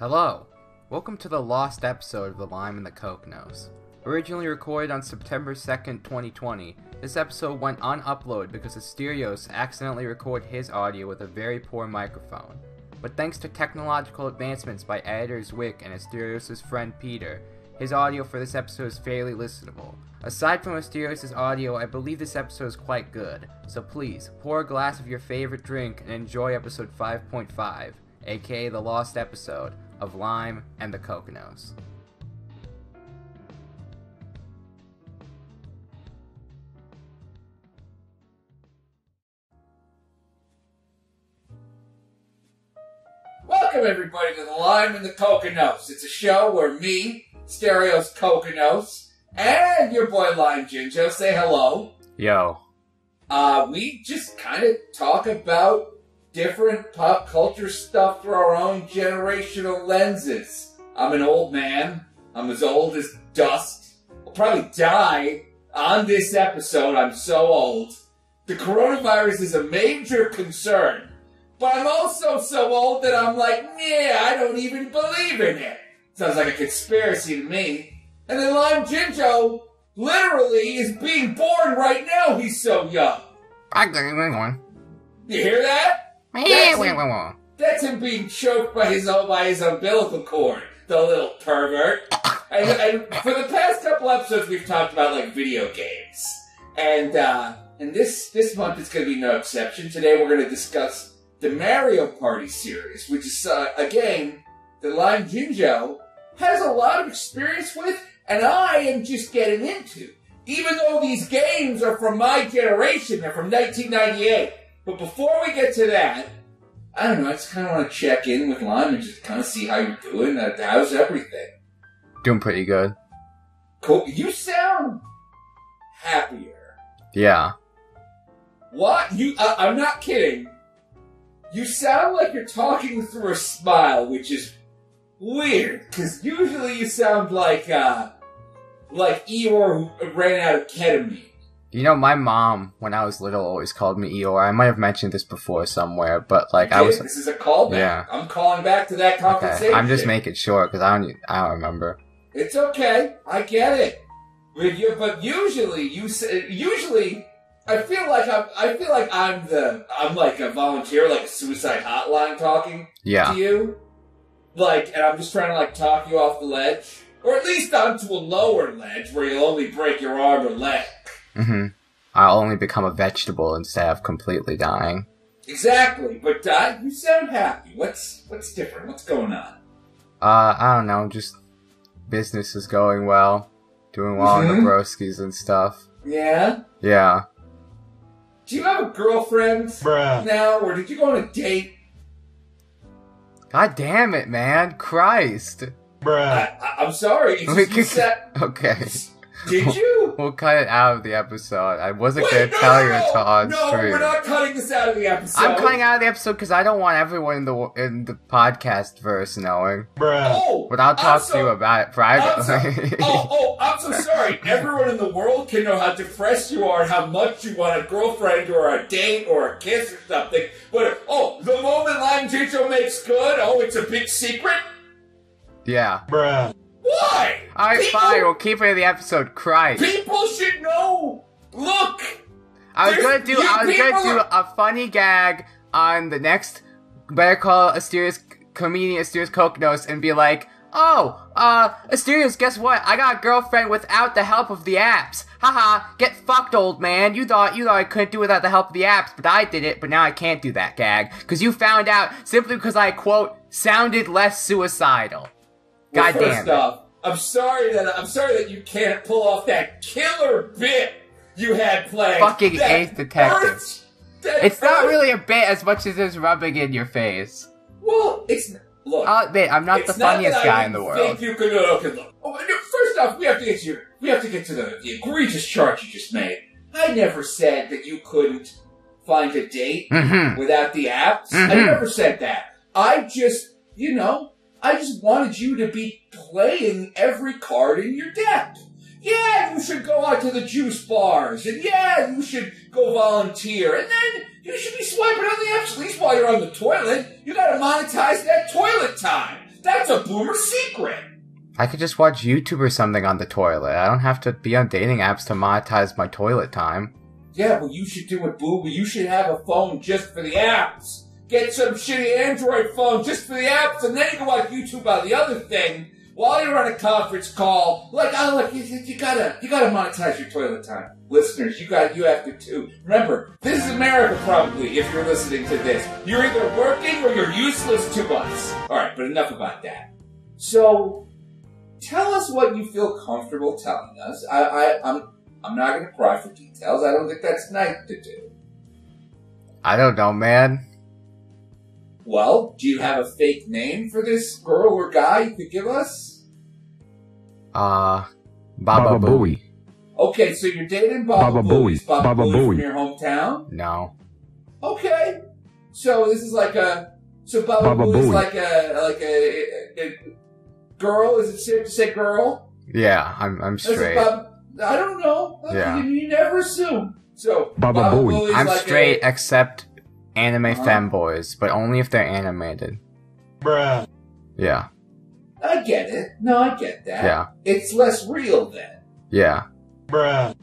Hello. Welcome to the lost episode of The Lime and the Kokkinos. Originally recorded on September 2nd, 2020, this episode went unuploaded because Asterios accidentally recorded his audio with a very poor microphone. But thanks to technological advancements by editors Wick and Asterios' friend Peter, his audio for this episode is fairly listenable. Aside from Asterios' audio, I believe this episode is quite good, so please, pour a glass of your favorite drink and enjoy episode 5.5, aka the lost episode, of Lime and the Kokkinos. Welcome everybody to the Lime and the Kokkinos. It's a show where me, Stereos Kokkinos, and your boy Lime Jinjo say hello. Yo. Uh, we just kind of talk about different pop culture stuff through our own generational lenses. I'm an old man. I'm as old as dust. I'll probably die on this episode. I'm so old. The coronavirus is a major concern. But I'm also so old that I'm like, yeah, I don't even believe in it. Sounds like a conspiracy to me. And then Lime Jinjo literally is being born right now. He's so young. I got one. You hear that? That's him being choked by his own by his umbilical cord. The little pervert. and, and for the past couple episodes, we've talked about like video games, and uh, and this this month is going to be no exception. Today, we're going to discuss the Mario Party series, which is uh, a game that Lime Jinjo has a lot of experience with, and I am just getting into. Even though these games are from my generation, they're from 1998. But before we get to that, I don't know, I just kind of want to check in with Lime and just kind of see how you're doing. Uh, how's everything? Doing pretty good. Cool. You sound happier. Yeah. What? You? Uh, I'm not kidding. You sound like you're talking through a smile, which is weird. Because usually you sound like uh, like Eeyore who ran out of ketamine. You know, my mom, when I was little, always called me Eeyore. I might have mentioned this before somewhere, but like I was. This is a callback. Yeah. I'm calling back to that conversation. Okay. I'm just making sure because I don't. I don't remember. It's okay. I get it. But, you, but usually, you say, usually, I feel like I'm. I feel like I'm the. I'm like a volunteer, like a suicide hotline, talking Yeah. to you. Like, and I'm just trying to like talk you off the ledge, or at least onto a lower ledge where you'll only break your arm or leg. Hmm I'll only become a vegetable instead of completely dying. Exactly. But uh, you sound happy. What's what's different? What's going on? Uh, I don't know. Just business is going well, doing well in the Mhm. broskies and stuff. Yeah. Yeah. Do you have a girlfriend Bruh. now, or did you go on a date? God damn it, man! Christ. Bruh. I, I, I'm sorry. It's We just you could- said. Okay. Did you? We'll cut it out of the episode. I wasn't gonna no, tell no, you no, until on no, stream. we're not cutting this out of the episode. I'm cutting out of the episode because I don't want everyone in the in the podcast verse knowing. Bruh. Oh, But I'll talk so- to you about it I'm so- privately. oh, oh, I'm so sorry. Everyone in the world can know how depressed you are and how much you want a girlfriend or a date or a kiss or something. But, oh, the moment Lime Jinjo makes good, oh, it's a big secret? yeah. Bruh. Why? Alright, People- fine. We'll keep it in the episode. Christ. People should know. Look, I was gonna do. I was gonna do are- a funny gag on the next Better Call Asterios comedian Asterios Kokkinos and be like, "Oh, uh, Asterios, guess what? I got a girlfriend without the help of the apps. Haha, get fucked, old man. You thought you thought I couldn't do it without the help of the apps, but I did it. But now I can't do that gag because you found out simply because I quote sounded less suicidal. Well, God first off, I'm sorry that I'm sorry that you can't pull off that killer bit you had playing. Fucking That Eighth Detective. hurts- It's not really a bit as much as it's rubbing in your face. Well, it's look. I'll admit, I'm not the funniest I guy in the world. Think you could no, okay, look. Oh, no, first off, we have to get to your, we have to get to the, the egregious charge you just made. I never said that you couldn't find a date Mm-hmm. without the apps. I Mhm. never said that. I just, you know, I just wanted you to be playing every card in your deck. Yeah, you should go out to the juice bars, and yeah, you should go volunteer, and then you should be swiping on the apps at least while you're on the toilet. You gotta monetize that toilet time. That's a boomer secret. I could just watch YouTube or something on the toilet. I don't have to be on dating apps to monetize my toilet time. Yeah, well, you should do it, boomer. You should have a phone just for the apps. Get some shitty Android phone just for the apps, and then you can watch YouTube on the other thing while you're on a conference call. Like, oh, look, you, you gotta, you gotta monetize your toilet time, listeners. You got, you have to too. Remember, this is America, probably. If you're listening to this, you're either working or you're useless to us. All right, but enough about that. So, tell us what you feel comfortable telling us. I, I, I'm, I'm not gonna cry for details. I don't think that's nice to do. I don't know, man. Well, do you have a fake name for this girl or guy you could give us? Uh, Baba, Baba Booey. Booey. Okay, so you're dating Baba, Baba Booey. Booey. Baba, Baba Booey, from Booey. your hometown? No. Okay. So this is like a so Baba, Baba Booey is like a like a, a, a girl. Is it safe to say girl? Yeah, I'm I'm Is it straight. Bab- I don't know. Yeah. You, you never assume. So Baba Booey. Booey's I'm like straight A, except anime Uh-huh. femboys, but only if they're animated. Bruh. Yeah, I get it. No, I get that. yeah, It's less real then. yeah. Bruh.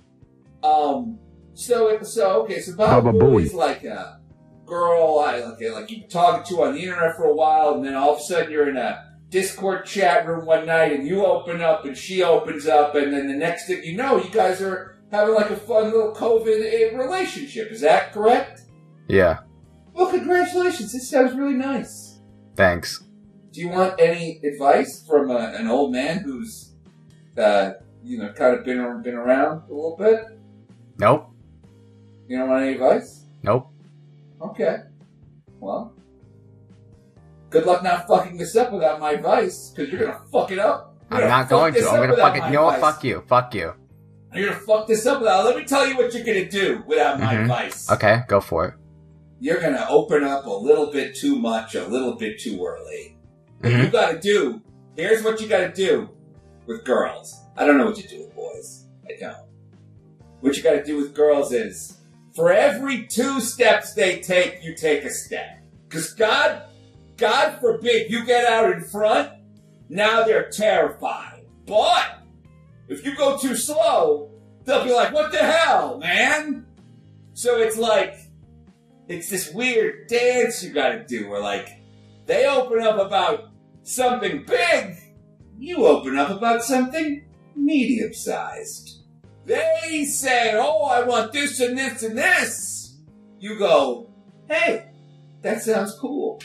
Um. So so okay. So Baba, Baba Booey's Booey. like a girl. I like like you've been talking to on the internet for a while, and then all of a sudden you're in a Discord chat room one night, and you open up, and she opens up, and then the next thing you know, you guys are having like a fun little COVID eh, relationship. Is that correct? Yeah, Well, congratulations. This sounds really nice. thanks. Do you want any advice from a, an old man who's, uh, you know, kind of been been around a little bit? Nope, You don't want any advice? nope. Okay. Well, good luck not fucking this up without my advice, because you're gonna fuck it up. You're I'm not going to. I'm gonna fuck it. my You know what? Fuck you. Fuck you. You're gonna fuck this up without. Let me tell you what you're gonna do without my Mhm. advice. Okay, go for it. You're gonna open up a little bit too much, a little bit too early. What you Mhm. gotta do, here's what you gotta do with girls. I don't know what you do with boys. I don't. What you gotta do with girls is, for every two steps they take, you take a step. Cause God, God forbid you get out in front, now they're terrified. But, if you go too slow, they'll be like, what the hell, man? So it's like, it's this weird dance you gotta do where like, they open up about something big, you open up about something medium sized. They say, Oh, I want this and this and this. You go, Hey, that sounds cool.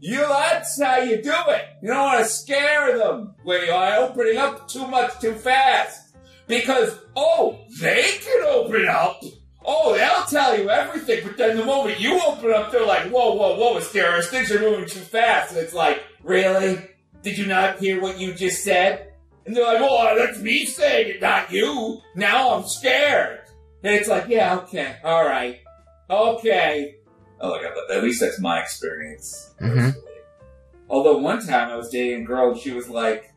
You, that's how you do it. You don't want to scare them are opening up too much too fast. Because, oh, they can open up. Oh, they'll tell you everything, but then the moment you open up, they're like, whoa, whoa, whoa, Asterios, things are moving too fast. And it's like, really? Did you not hear what you just said? And they're like, oh, that's me saying it, not you. Now I'm scared. And it's like, yeah, okay, all right, okay. Oh, look, at least that's my experience. Mhm. Although one time I was dating a girl and she was like,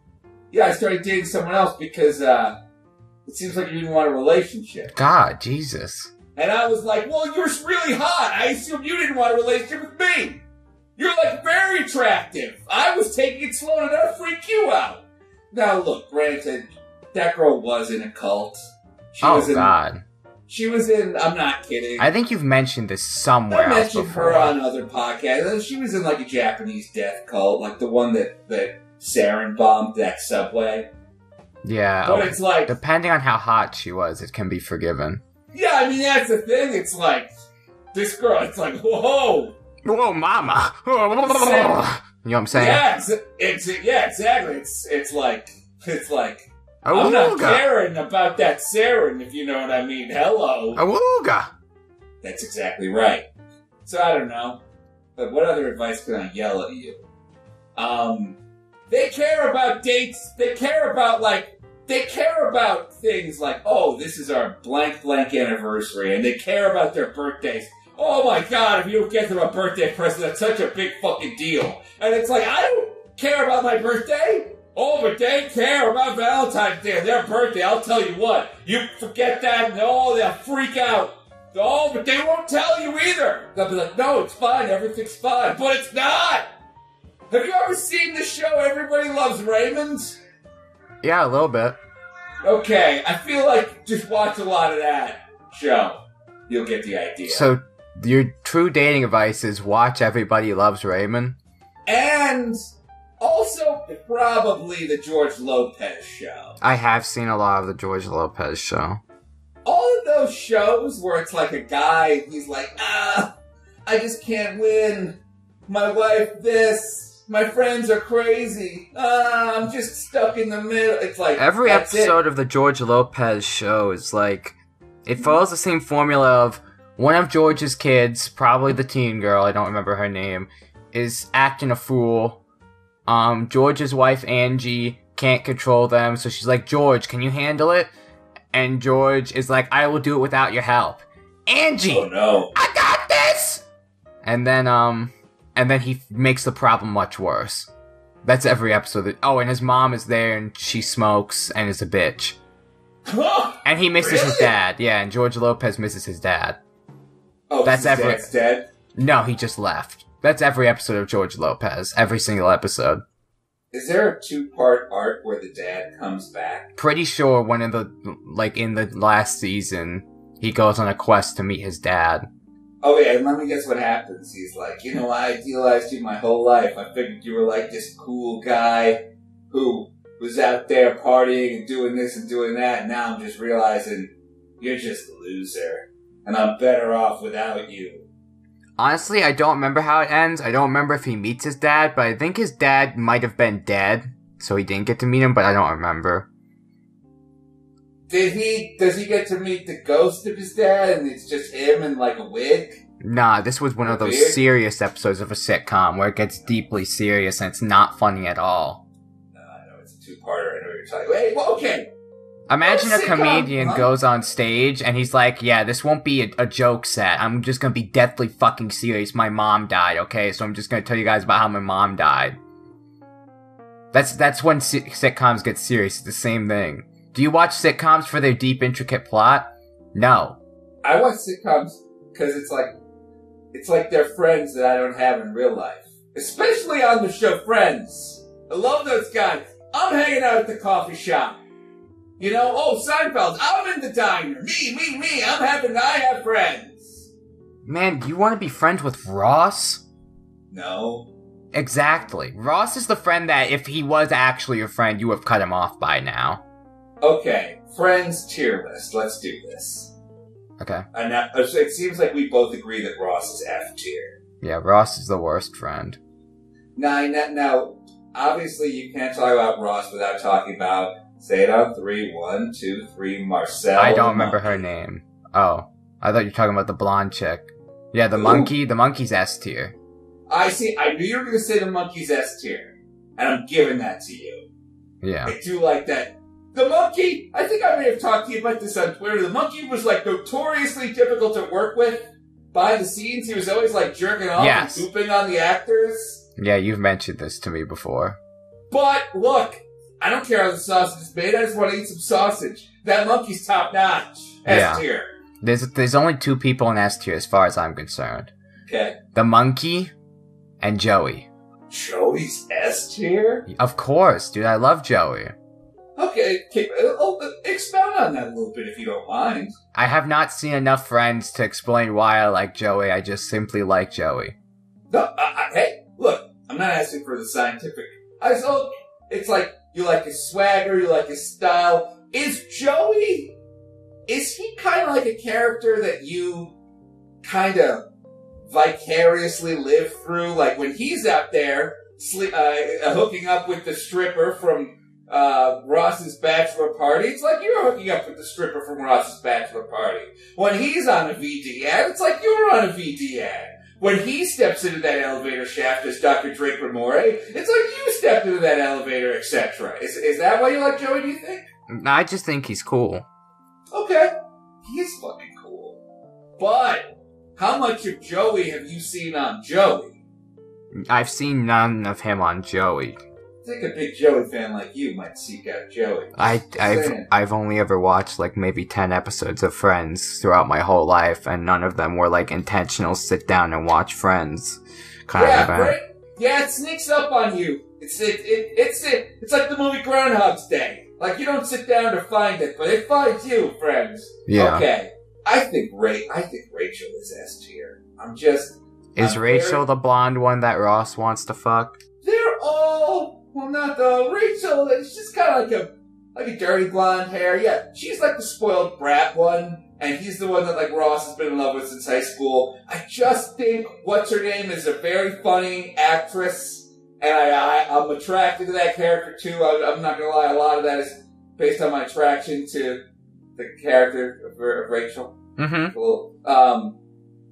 yeah, I started dating someone else because, uh, it seems like you didn't want a relationship. God, Jesus. And I was like, well, you're really hot. I assume you didn't want a relationship with me. You're like very attractive. I was taking it slow to not freak you out. Now look, granted, that girl was in a cult. She Oh was in, God. She was in, I'm not kidding. I think you've mentioned this somewhere I mentioned before. her on other podcasts. She was in like a Japanese death cult, like the one that, that sarin bombed that subway. yeah. But oh, it's like, depending on how hot she was, it can be forgiven. Yeah, I mean, that's the thing. It's like, this girl, it's like, whoa. Whoa, mama! you know what I'm saying? Yeah, it's, it's, yeah, exactly. It's, it's like, it's like, I'm not Awooga! caring about that sarin, if you know what I mean. Hello. Awooga! That's exactly right. So I don't know. But what other advice can I yell at you? Um, they care about dates. They care about like they care about things like oh, this is our blank blank anniversary, and they care about their birthdays. Oh my god, if you don't get them a birthday present, that's such a big fucking deal. And it's like I don't care about my birthday. Oh, but they care about Valentine's Day and their birthday. I'll tell you what, you forget that, and oh, they'll freak out. Oh, but they won't tell you either. They'll be like, no, it's fine, everything's fine. But it's not! Have you ever seen the show Everybody Loves Raymond? Yeah, a little bit. Okay, I feel like just watch a lot of that show. You'll get the idea. So, your true dating advice is watch Everybody Loves Raymond? and also probably the George Lopez show. I have seen a lot of the George Lopez show. All of those shows where it's like a guy, he's like, ah, I just can't win. My wife, this. My friends are crazy. Ah, I'm just stuck in the middle. It's like Every that's it. episode of the George Lopez show is like it follows the same formula of one of George's kids, probably the teen girl, I don't remember her name, is acting a fool. Um, George's wife Angie can't control them, so she's like, George, can you handle it? And George is like, I will do it without your help. Angie, Oh no. I got this! And then, um, and then he makes the problem much worse. That's every episode. Oh, and his mom is there and she smokes and is a bitch. And he misses his dad. Yeah, and George Lopez misses his dad. oh, That's every- dad's dead. No, he just left. That's every episode of George Lopez. Every single episode. Is there a two-part arc where the dad comes back? Pretty sure one of the, like, in the last season, he goes on a quest to meet his dad. Oh yeah, and let me guess what happens. He's like, you know, I idealized you my whole life. I figured you were like this cool guy who was out there partying and doing this and doing that. And now I'm just realizing you're just a loser, and I'm better off without you. Honestly, I don't remember how it ends. I don't remember if he meets his dad, but I think his dad might have been dead, so he didn't get to meet him, but I don't remember. Did he? Does he get to meet the ghost of his dad, and it's just him and like a wig? Nah, this was one of those serious episodes of a sitcom where it gets deeply serious and it's not funny at all. No, I know it's a two-parter. I know what you're talking. Wait, well, okay. Imagine a Sitcom, comedian huh? goes on stage and he's like, Yeah, this won't be a, a joke set. I'm just gonna be deathly fucking serious. My mom died, okay? So I'm just gonna tell you guys about how my mom died. That's that's when si- sitcoms get serious. It's the same thing. Do you watch sitcoms for their deep, intricate plot? No. I watch sitcoms because it's like it's like they're friends that I don't have in real life. Especially on the show Friends. I love those guys. I'm hanging out at the coffee shop. You know, oh Seinfeld, I'm in the diner. Me, me, me. I'm having I have friends. Man, do you want to be friends with Ross? No. Exactly. Ross is the friend that if he was actually your friend, you would have cut him off by now. Okay, Friends tier list. Let's do this. Okay. And now, uh, it seems like we both agree that Ross is F tier. Yeah, Ross is the worst friend. Now, now, now, obviously, you can't talk about Ross without talking about. Say it on three. One, two, three. Marcel. I don't remember her name. Oh, I thought you were talking about the blonde chick. Yeah, the Ooh. monkey. The monkey's S tier. I see. I knew you were going to say the monkey's S tier, and I'm giving that to you. Yeah. I do like that. The monkey. I think I may have talked to you about this on Twitter. The monkey was like notoriously difficult to work with. by the scenes, he was always like jerking off Yes. and pooping on the actors. Yeah, you've mentioned this to me before. But look, I don't care how the sausage is made. I just want to eat some sausage. That monkey's top notch. S tier. There's there's only two people in S tier as far as I'm concerned. Okay. The monkey and Joey. Joey's S tier. Of course, dude. I love Joey. Okay, okay, uh, uh, expound on that a little bit if you don't mind. I have not seen enough friends to explain why I like Joey. I just simply like Joey. No, I, I, hey, look, I'm not asking for the scientific. I so it's like you like his swagger, you like his style. Is Joey? Is he kind of like a character that you kind of vicariously live through? Like when he's out there sle- uh, hooking up with the stripper from uh, Ross's bachelor party, it's like you're hooking up with the stripper from Ross's bachelor party. When he's on a VD ad, it's like you're on a VD ad. When he steps into that elevator shaft as Dr. Drake Ramoray, it's like you stepped into that elevator, etc. Is, is that why you like Joey, do you think? I just think he's cool. Okay. He is fucking cool. But, how much of Joey have you seen on Joey? I've seen none of him on Joey. I think a big Joey fan like you might seek out Joey. I Just I've only ever watched like maybe 10 episodes of Friends throughout my whole life and none of them were like intentional sit down and watch Friends kind yeah, of uh, event. Fra- Yeah, it sneaks up on you. It's it, it it's it. It's like the movie Groundhog's Day. Like you don't sit down to find it, but it finds you, friends. Yeah. Okay. I think Ray. I think Rachel is S tier. I'm just. Is I'm Rachel very- the blonde one that Ross wants to fuck? They're all well, not though. Rachel, She's just kind of like a like a dirty blonde hair. Yeah, she's like the spoiled brat one, and he's the one that like Ross has been in love with since high school. I just think what's her name is a very funny actress, and I, I I'm attracted to that character too. I, I'm not gonna lie, a lot of that is based on my attraction to the character of, of Rachel. Mm-hmm. Well, um,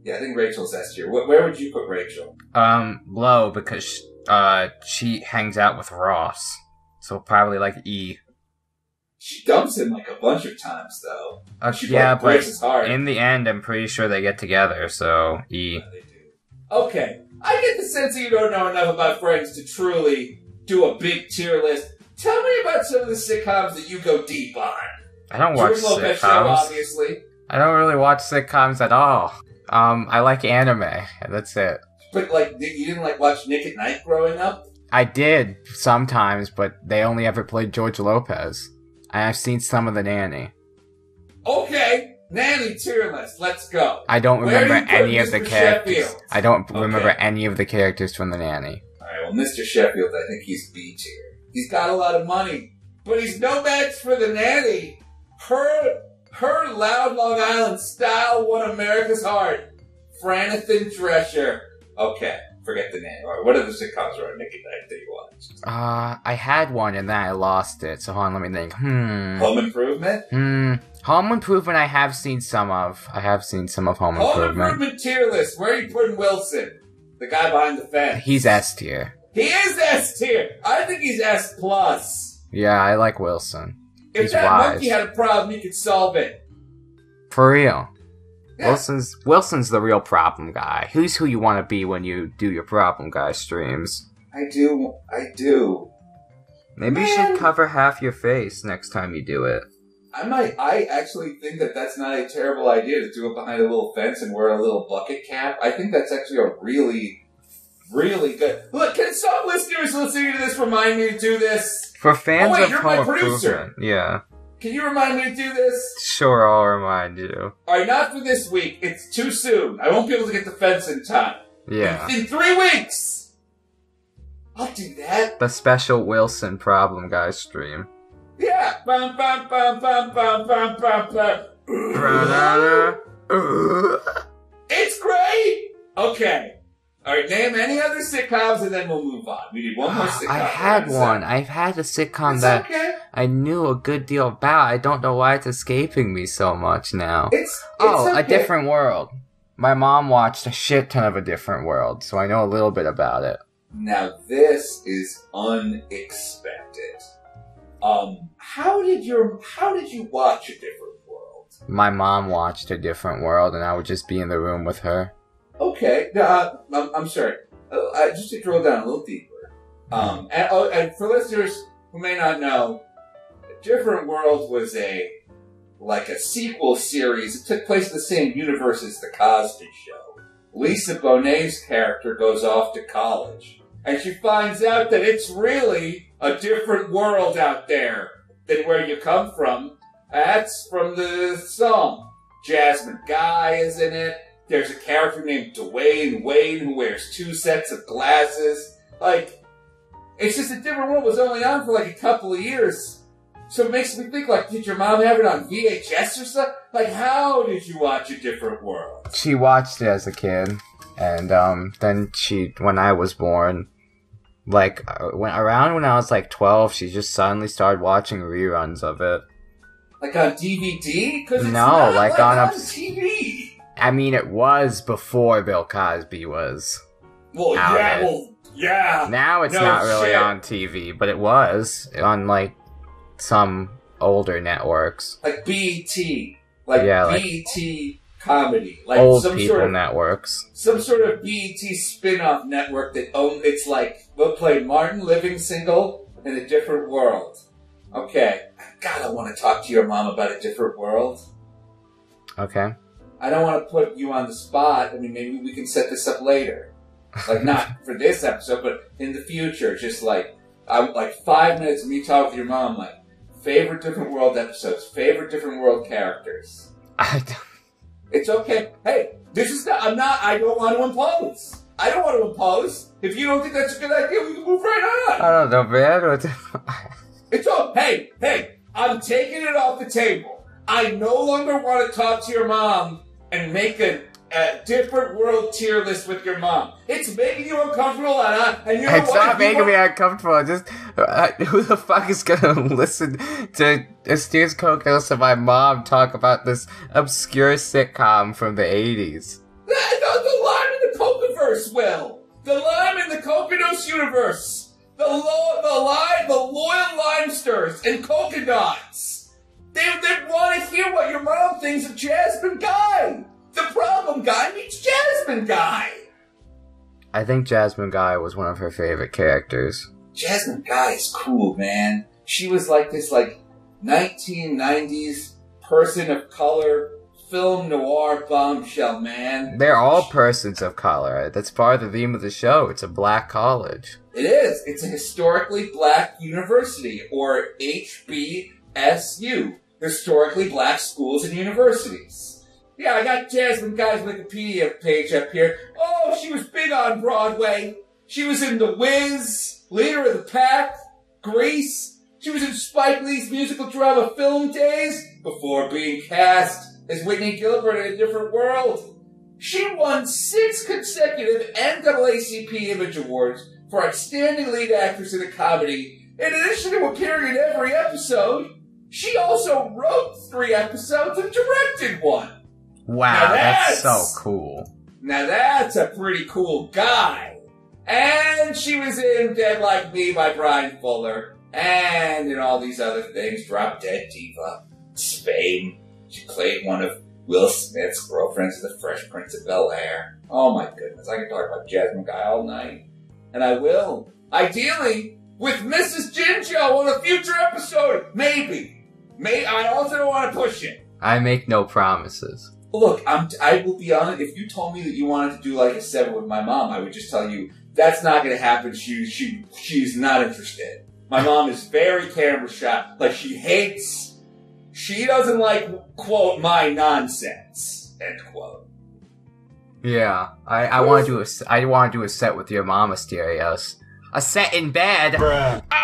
yeah, I think Rachel's S tier. Where, where would you put Rachel? Um, low because uh she hangs out with Ross, so probably like E. She dumps him like a bunch of times though. Uh, She yeah, but in the end, I'm pretty sure they get together. So E. Yeah. Okay, I get the sense that you don't know enough about Friends to truly do a big tier list. Tell me about some of the sitcoms that you go deep on. I don't watch Lopez show, sitcoms. obviously, I don't really watch sitcoms at all. Um, I like anime. That's it. But like you didn't like watch Nick at Night growing up. I did sometimes, but they only ever played George Lopez. And I've seen some of the nanny. Okay, nanny tier list. Let's go. I don't Where remember any of the characters. Sheffield? I don't Okay. remember any of the characters from the nanny. All right, well, Mr. Sheffield, I think he's B tier. He's got a lot of money, but he's no match for the nanny. Her, her loud Long Island style won America's heart. Franathan Drescher. Okay, forget the name. All right, what other sitcoms are Nick at Night that you watched? Uh, I had one and then I lost it. So hold on, let me think. Hmm. Home Improvement. Hmm. Home Improvement I have seen some of. I have seen some of Home Home Improvement. Improvement tier list. Where are you putting Wilson? The guy behind the fence. He's S tier. He is S tier. I think he's S plus. Yeah, I like Wilson. If He's that wise. monkey had a problem, he could solve it. For real. Yeah. Wilson's Wilson's the real problem guy. Who's who you want to be when you do your problem guy streams. I do. I do. Maybe you should cover half your face next time you do it. I might. I actually think that that's not a terrible idea to do it behind a little fence and wear a little bucket cap. I think that's actually a really, really good. Look, can some listeners listening to this remind me to do this? For fans Oh, wait, of you're my Home producer. Improvement, yeah, Can you remind me to do this? sure, I'll remind you. All right, not for this week. It's too soon. I won't be able to get the fence in time. Yeah, In three weeks. I'll do that. the special Wilson problem guy stream. Yeah. Bum, bum, bum, bum, bum, bum, bum, bum. It's great. Okay. All right. Name any other sitcoms, and then we'll move on. We need one more sitcom. I had one. I've had a sitcom that okay. I knew a good deal about. I don't know why it's escaping me so much now. It's, it's Oh, a different world. My mom watched a shit ton of a different world, so I know a little bit about it. Now this is unexpected. Um, how did your how did you watch a different world? My mom watched a different world, and I would just be in the room with her. Okay, uh, I'm, I'm sorry. Uh, just to drill down a little deeper. Um, and, oh, and for listeners who may not know, Different Worlds was a like a sequel series. It took place in the same universe as the Cosby Show. Lisa Bonet's character goes off to college, and she finds out that it's really a different world out there than where you come from. That's from the song. Jasmine Guy is in it. There's a character named Dwayne Wayne who wears two sets of glasses. Like, it's just a different world. Was only on for like a couple of years. So it makes me think, like, did your mom have it on VHS or something? Like, how did you watch a different world? She watched it as a kid, and um, then she, when I was born, like uh, when around when I was like twelve, she just suddenly started watching reruns of it. Like on DVD? Because it's No, like like, on on, a- TV. I mean, it was before Bill Cosby was. Well, Out yeah, of it. well, yeah. Now it's No not really shit. on TV, but it was on like some older networks, Like BET, Like Yeah, like- comedy. Like old some people sort of networks. some sort of BET spin-off network that own it's like we'll play Martin Living Single in a different world. Okay. God, I want to talk to your mom about a different world. Okay. I don't want to put you on the spot. I mean, maybe we can set this up later. Like not for this episode, but in the future, just like I'm like five minutes of me talking with your mom, like favorite different world episodes, favorite different world characters. I don't- It's okay. Hey, this is not. I'm not. I don't want to impose. I don't want to impose. If you don't think that's a good idea, we can move right on. I don't know, man. It's all. Hey, hey, I'm taking it off the table. I no longer want to talk to your mom and make a, a different world tier list with your mom. It's making you uncomfortable, and, I, and you know It's what? not If you making me want- uncomfortable. Just uh, who the fuck is gonna listen to Steers Kokos and my mom talk about this obscure sitcom from the eighties? The, the, the lime in the Cocaverse, Will. The lime in the Coconuts universe. The lo- the lime, the loyal limesters and coconuts. They, they want to hear what your mom thinks of Jasmine Guy. The problem guy meets Jasmine Guy. I think Jasmine Guy was one of her favorite characters. Jasmine Guy is cool, man. She was like this like 1990s person of color film noir bombshell, man. They're all persons of color. That's part of the theme of the show. It's a black college. It is. It's a historically black university, or HBSU, historically black schools and universities. Yeah, I got Jasmine Guy's Wikipedia page up here. Oh, she was big on Broadway. She was in The Wiz, Leader of the Pack, Grease. She was in Spike Lee's musical drama Film Days before being cast as Whitney Gilbert in A Different World. She won six consecutive NAACP Image Awards for Outstanding Lead Actress in a Comedy. In addition to appearing in every episode, she also wrote three episodes and directed one. Wow, that's, that's- so cool. Now that's a pretty cool guy. And she was in Dead Like Me by Bryan Fuller. And in all these other things, Drop Dead Diva, Spain. She played one of Will Smith's girlfriends in The Fresh Prince of Bel Air. Oh my goodness, I can talk about Jasmine Guy all night. And I will. Ideally, with Mrs. Jinjo on a future episode. Maybe. May I also don't want to push it. I make no promises. Look, I'm, I will be honest. If you told me that you wanted to do like a seven with my mom, I would just tell you that's not going to happen. She, she, she's not interested. My mom is very camera shy. Like she hates. She doesn't like quote my nonsense. End quote. Yeah, I, I want to do a s- I want to do a set with your mom, Asterios. A set in bed. bruh, Oh,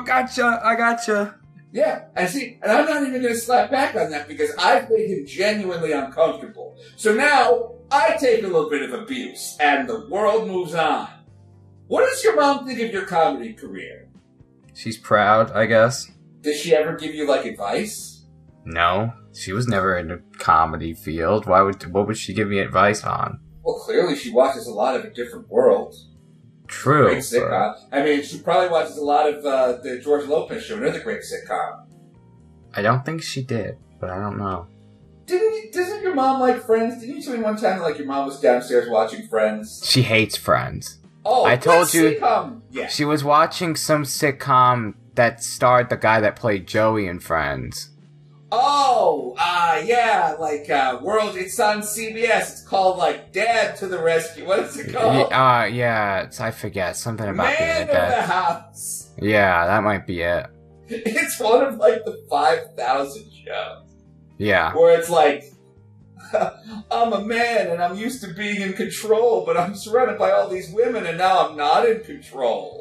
oh, gotcha, I gotcha. Yeah, and see, and I'm not even going to slap back on that because I've made him genuinely uncomfortable. So now I take a little bit of abuse, and the world moves on. What does your mom think of your comedy career? She's proud, I guess. Does she ever give you like advice? No, she was never in the comedy field. Why would what would she give me advice on? Well, clearly she watches a lot of a different world. True. Great but- sitcom. I mean, she probably watches a lot of uh, the George Lopez show, another great sitcom. I don't think she did, but I don't know. Didn't doesn't your mom like Friends? Didn't you tell me one time that, like your mom was downstairs watching Friends? She hates Friends. Oh, I told you- Sitcom? Yeah. She was watching some sitcom that starred the guy that played Joey in Friends. Oh, uh, yeah, like, uh, World, it's on CBS. It's called, like, Dad to the Rescue. What is it called? Uh, yeah, it's, I forget something about being Man a of the dad. House. Yeah, that might be it. It's one of, like, the 5,000 shows Yeah. where it's like, I'm a man and I'm used to being in control, but I'm surrounded by all these women and now I'm not in control.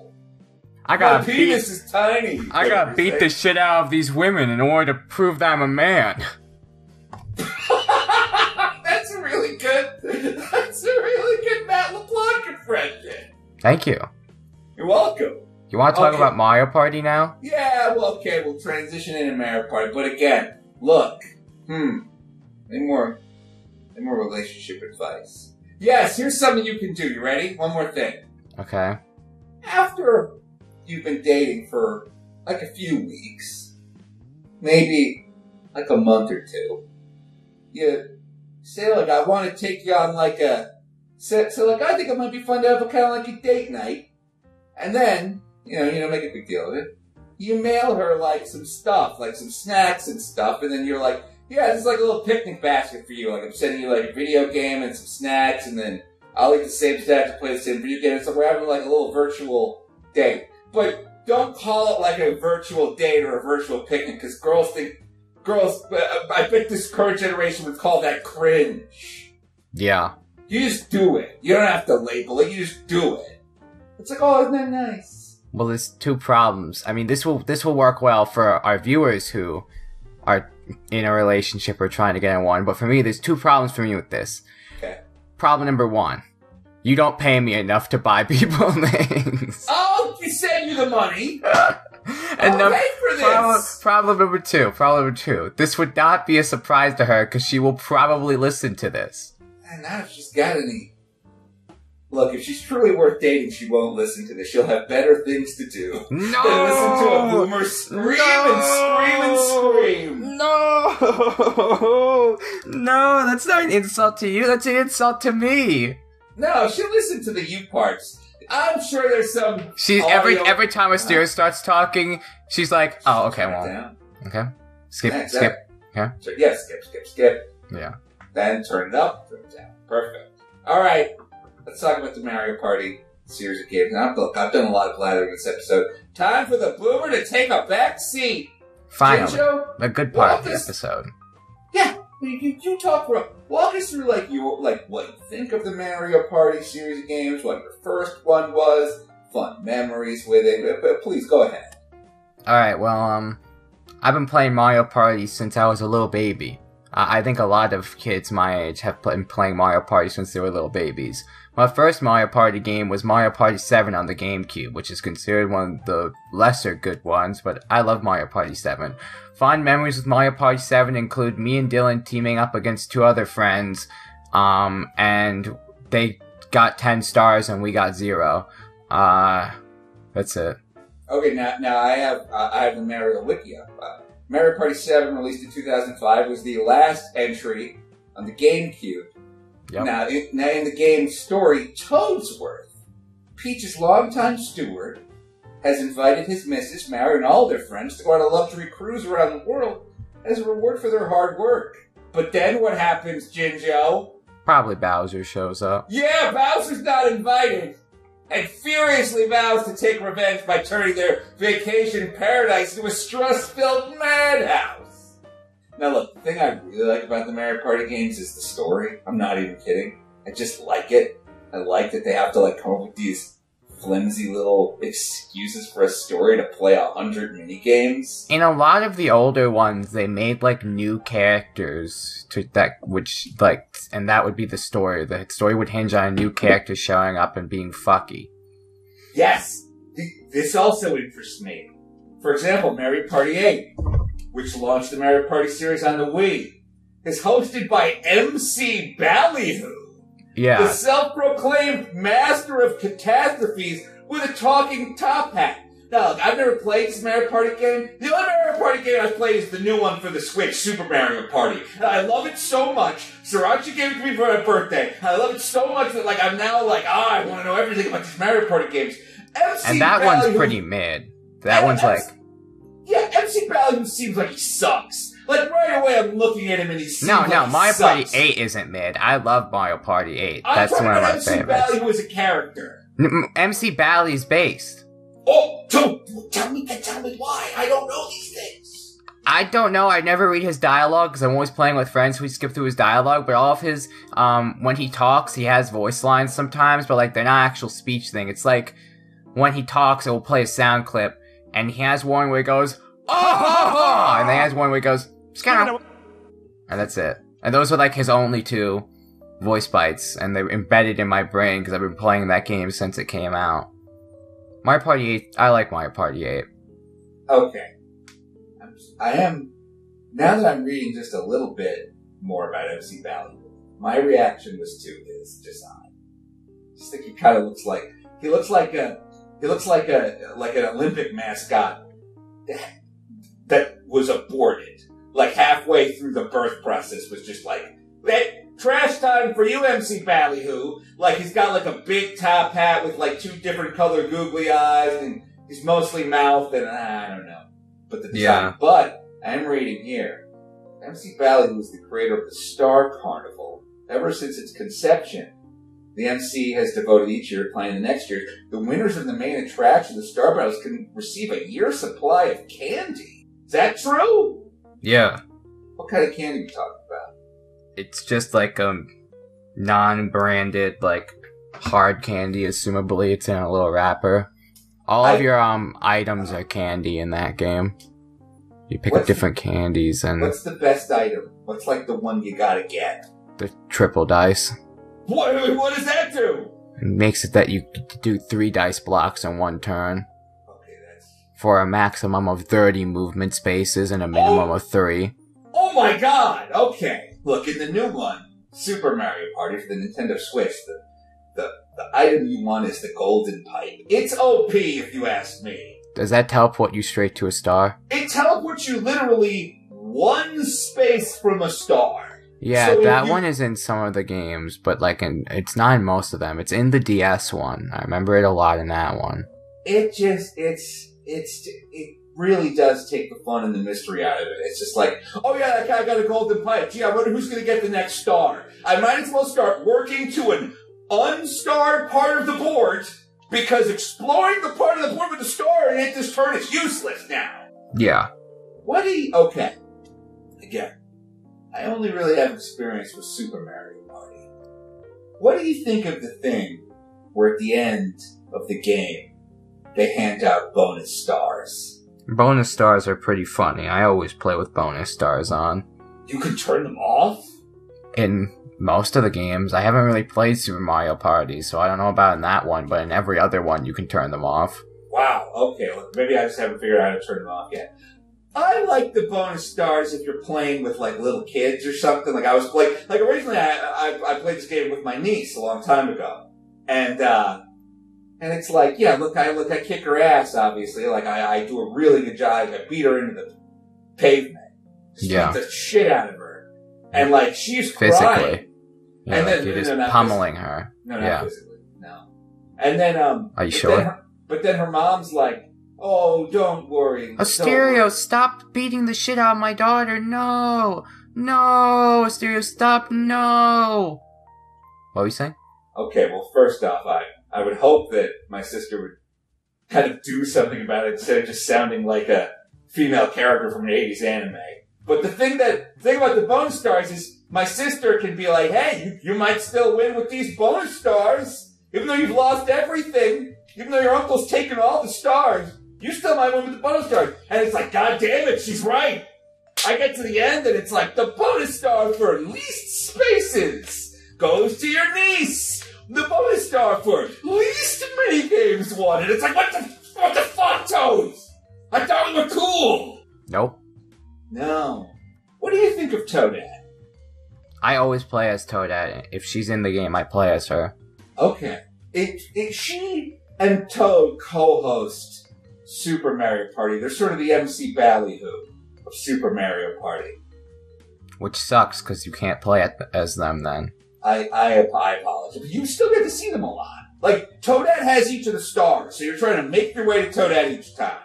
I My got beat. penis is tiny. I gotta beat the shit out of these women in order to prove that I'm a man. That's a really good, that's a really good Matt LeBlanc impression. Thank you. You're welcome. You want to talk Okay. about Mario Party now? Yeah, well, okay, we'll transition into Mario Party. But again, look, hmm, any more, any more relationship advice? Yes, here's something you can do. You ready? One more thing. Okay. After you've been dating for like a few weeks, maybe like a month or two, you say like, I want to take you on like a, so, so like, I think it might be fun to have a kind of like a date night. And then, you know, you know, make a big deal of it. You mail her like some stuff, like some snacks and stuff, and then you're like, yeah, this is like a little picnic basket for you. Like I'm sending you like a video game and some snacks, and then I'll eat the same snack to play the same video game. So we're having like a little virtual date. But don't call it like a virtual date or a virtual picnic because girls think, girls, uh, I bet this current generation would call that cringe. Yeah. You just do it. You don't have to label it. You just do it. It's like, oh, isn't that nice? Well, there's two problems. I mean, this will this will work well for our viewers who are in a relationship or trying to get in one. But for me, there's two problems for me with this. Okay. Problem number one: you don't pay me enough to buy people things. Oh, I'll send you the money. and I'll pay for this. problem, problem number two. Problem number two. This would not be a surprise to her because she will probably listen to this. And now if she's got any. Look, if she's truly worth dating, she won't listen to this. She'll have better things to do No. than listen to a boomer scream and scream and scream. No, no, that's not an insult to you. That's an insult to me. No, she'll listen to the you parts. I'm sure there's some. She's every audio- every time Asteria starts talking, she's like, "Oh, okay, well, down. okay, skip, Yeah, skip." So, yeah, skip, skip, skip. Yeah. Then turn it up, turn it down. Perfect. All right, let's talk about the Mario Party series of games. Now, look, I've done a lot of blathering this episode. Time for the boomer to take a back seat. Finally, Jinjo, a good part of the this- episode. Yeah, you, you, talk for walk us through like you like what you think of the Mario Party series of games, what your first one was, fun memories with it. But, please go ahead. All right, well, um, I've been playing Mario Party since I was a little baby. I think a lot of kids my age have been playing Mario Party since they were little babies. My first Mario Party game was Mario Party 7 on the GameCube, which is considered one of the lesser good ones, but I love Mario Party 7. Fond memories with Mario Party 7 include me and Dylan teaming up against two other friends, um, and they got 10 stars and we got 0. Uh, that's it. Okay, now now I have uh, I have the Mario Wiki up. Uh, Mario Party Seven, released in 2005, was the last entry on the GameCube. Yep. Now, in, now in the game's story, Toadsworth, Peach's longtime steward, has invited his missus, Mario, and all their friends to go on a luxury cruise around the world as a reward for their hard work. But then what happens, Jinjo? Probably Bowser shows up. Yeah, Bowser's not invited. And furiously vows to take revenge by turning their vacation paradise into a stress-filled madhouse. Now look, the thing I really like about the Mario Party games is the story. I'm not even kidding. I just like it. I like that they have to like come up with these flimsy little excuses for a story to play a hundred mini games. In a lot of the older ones, they made like new characters to that, which like, and that would be the story. The story would hinge on a new character showing up and being fucky. Yes, this also interests me. For example, Mario Party 8, which launched the Mario Party series on the Wii, is hosted by MC Ballyhoo, Yeah. the self-proclaimed master of catastrophes with a talking top hat. Now, look, I've never played this Mario Party game. The only Mario Party game I've played is the new one for the Switch, Super Mario Party. And I love it so much. Sriracha gave it to me for my birthday. I love it so much that, like, I'm now like, ah, I want to know everything about these Mario Party games. MC and that one's pretty mid. That one's like, MC yeah, MC Ballyhoo seems like he sucks. Like right away, I'm looking at him and he seems no, like no, Mario Party sucks. 8 isn't mid. I love Mario Party 8. I'm That's one of my MC favorites. Ballyhoo as a character. N- MC Bally's based. Oh, don't tell me, tell me why. I don't know these things. I don't know. I never read his dialogue because I'm always playing with friends We skip through his dialogue. But all of his, um, when he talks, he has voice lines sometimes, but like they're not actual speech thing. It's like when he talks, it will play a sound clip, and he has one where he goes, "Oh,", ho, ho," and then he has one where he goes, "Scout," and that's it. And those are like his only two voice bites, and they're embedded in my brain because I've been playing that game since it came out. Mario Party 8, I like Mario Party 8. Okay, I'm, I am now that I'm reading just a little bit more about MC Ballyhoo. My reaction was to his design. Just think he kind of looks like he looks like a he looks like a like an Olympic mascot that, that was aborted. Like halfway through the birth process was just like hey, trash time for you, MC Ballyhoo. Like he's got like a big top hat with like two different color googly eyes, and he's mostly mouth, and I don't know. But the design. Yeah. But I'm reading here. MC Ballyhoo was the creator of the Star Carnival. Ever since its conception, the MC has devoted each year to playing the next year. The winners of the main attraction, the Star Battles, can receive a year supply of candy. Is that true? Yeah. What kind of candy are you talking about? It's just like a non-branded, like hard candy. Assumably, it's in a little wrapper. All I- of your um items are candy in that game. You pick up different candies and What's the best item? What's like the one you gotta get? the triple dice. What, what does that do? It makes it that you do three dice blocks in one turn. For a maximum of 30 movement spaces and a minimum Oh. of three. Oh, oh my god! Okay. Look, in the new one, Super Mario Party for the Nintendo Switch, the, the, the item you want is the Golden Pipe. It's OP, if you ask me. Does that teleport you straight to a star? It teleports you literally one space from a star. Yeah, So that you- one is in some of the games, but like in it's not in most of them. It's in the DS one. I remember it a lot in that one. It just, it's, it's, it really does take the fun and the mystery out of it. It's just like, oh yeah, that guy got a golden pipe. Gee, I wonder who's gonna get the next star. I might as well start working to an unstarred part of the board because exploring the part of the board with the star in it this turn is useless now. Yeah. What do you, okay. Again, I only really have experience with Super Mario Party. What do you think of the thing where at the end of the game they hand out bonus stars? Bonus stars are pretty funny. I always play with bonus stars on. You can turn them off? In most of the games, I haven't really played Super Mario Party, so I don't know about in that one, but in every other one you can turn them off. Wow, okay, well, maybe I just haven't figured out how to turn them off yet. I like the bonus stars if you're playing with like little kids or something. Like I was playing, like originally I, I, I played this game with my niece a long time ago. And, uh, and it's like, yeah, look, I, look, I kick her ass, obviously. Like I, I do a really good job. I beat her into the pavement. Just Yeah. the shit out of her. And like, she's Physically. crying. Yeah, And like then- you're no, just not pummeling her. No, Yeah. physically. No. And then, um. Are you sure? Then her, but then her mom's like, "Oh, don't worry." Asterio, worry." stop beating the shit out of my daughter. No. No. Asterio, stop. No. What were you saying? Okay, well, first off, I I would hope that my sister would kind of do something about it instead of just sounding like a female character from an '80s anime. But the thing that the thing about the bonus stars is my sister can be like, "Hey, you, you might still win with these bonus stars, even though you've lost everything, even though your uncle's taken all the stars." You still might win with the bonus stars. And it's like, God damn it, she's right. I get to the end and it's like, the bonus star for least spaces goes to your niece. The bonus star for least mini games won. And it's like, what the, what the fuck, Toads? I thought we were cool. Nope. No. What do you think of Toadette? I always play as Toadette. If she's in the game, I play as her. Okay. It, it, she and Toad co-host Super Mario Party. They're sort of the MC Ballyhoo of Super Mario Party. Which sucks because you can't play as them then. I, I, I apologize. But you still get to see them a lot. Like, Toadette has each of the stars, so you're trying to make your way to Toadette each time.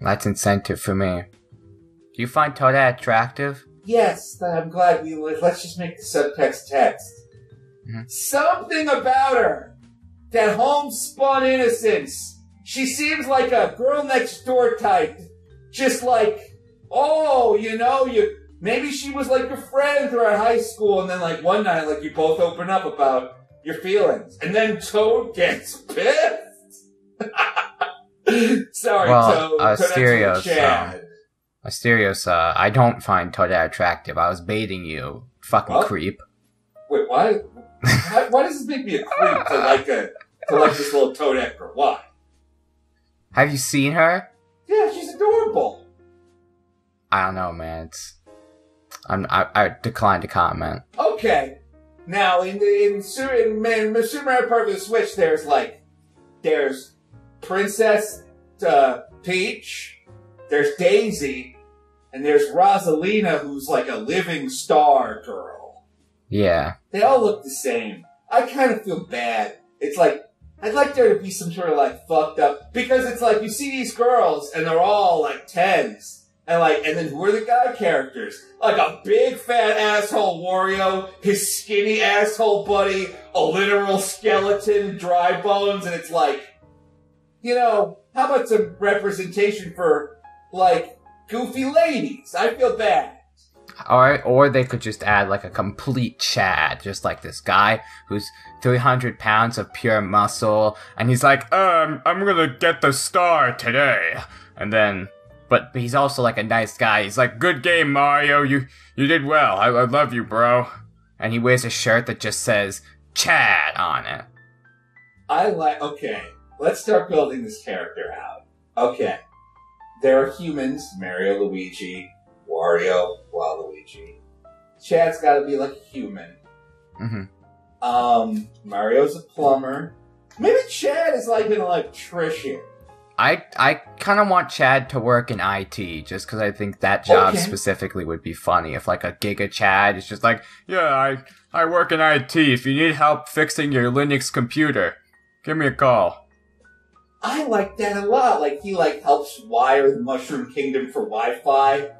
That's incentive for me. Do you find Toadette attractive? Yes, I'm glad we let's just make the subtext text. Mhm. Something about her. That homespun innocence. She seems like a girl next door type. Just like, oh, you know, you maybe she was like your friend throughout high school, and then like one night, like you both open up about your feelings, and then Toad gets pissed. Sorry, Well, Toad. uh, Asterios, with Asterios, uh, I don't find Toadette attractive. I was baiting you, fucking What? creep. Wait, why, why? Why does this make me a creep to like a to like this little Toadette girl? Why? Have you seen her? Yeah, she's adorable. I don't know, man. It's I'm, I, I decline to comment. Okay, now in the in, in, in Super Mario Party for the Switch, there's like there's Princess uh, Peach, there's Daisy, and there's Rosalina, who's like a living star girl. Yeah, They all look the same. I kind of feel bad. It's like, I'd like there to be some sort of like fucked up, because it's like you see these girls and they're all like tens, And like, and then who are the guy characters? Like a big fat asshole Wario, his skinny asshole buddy, a literal skeleton, dry bones, and it's like, you know, how about some representation for like goofy ladies? I feel bad. Or, or they could just add like a complete Chad, just like this guy who's 300 pounds of pure muscle, and he's like, um, I'm gonna get the star today. And then, but he's also like a nice guy. He's like, good game, Mario. You, you did well. I, I love you, bro. And he wears a shirt that just says Chad on it. I like, okay, let's start building this character out. Okay. There are humans, Mario, Luigi, Wario, Waluigi. Chad's gotta be like a human. hmm Um, Mario's a plumber. Maybe Chad is like an electrician. I, I kind of want Chad to work in IT, just because I think that job Okay. specifically would be funny. If like a Giga Chad is just like, yeah, I, I work in IT. If you need help fixing your Linux computer, give me a call. I like that a lot. Like he like helps wire the Mushroom Kingdom for Wi-Fi.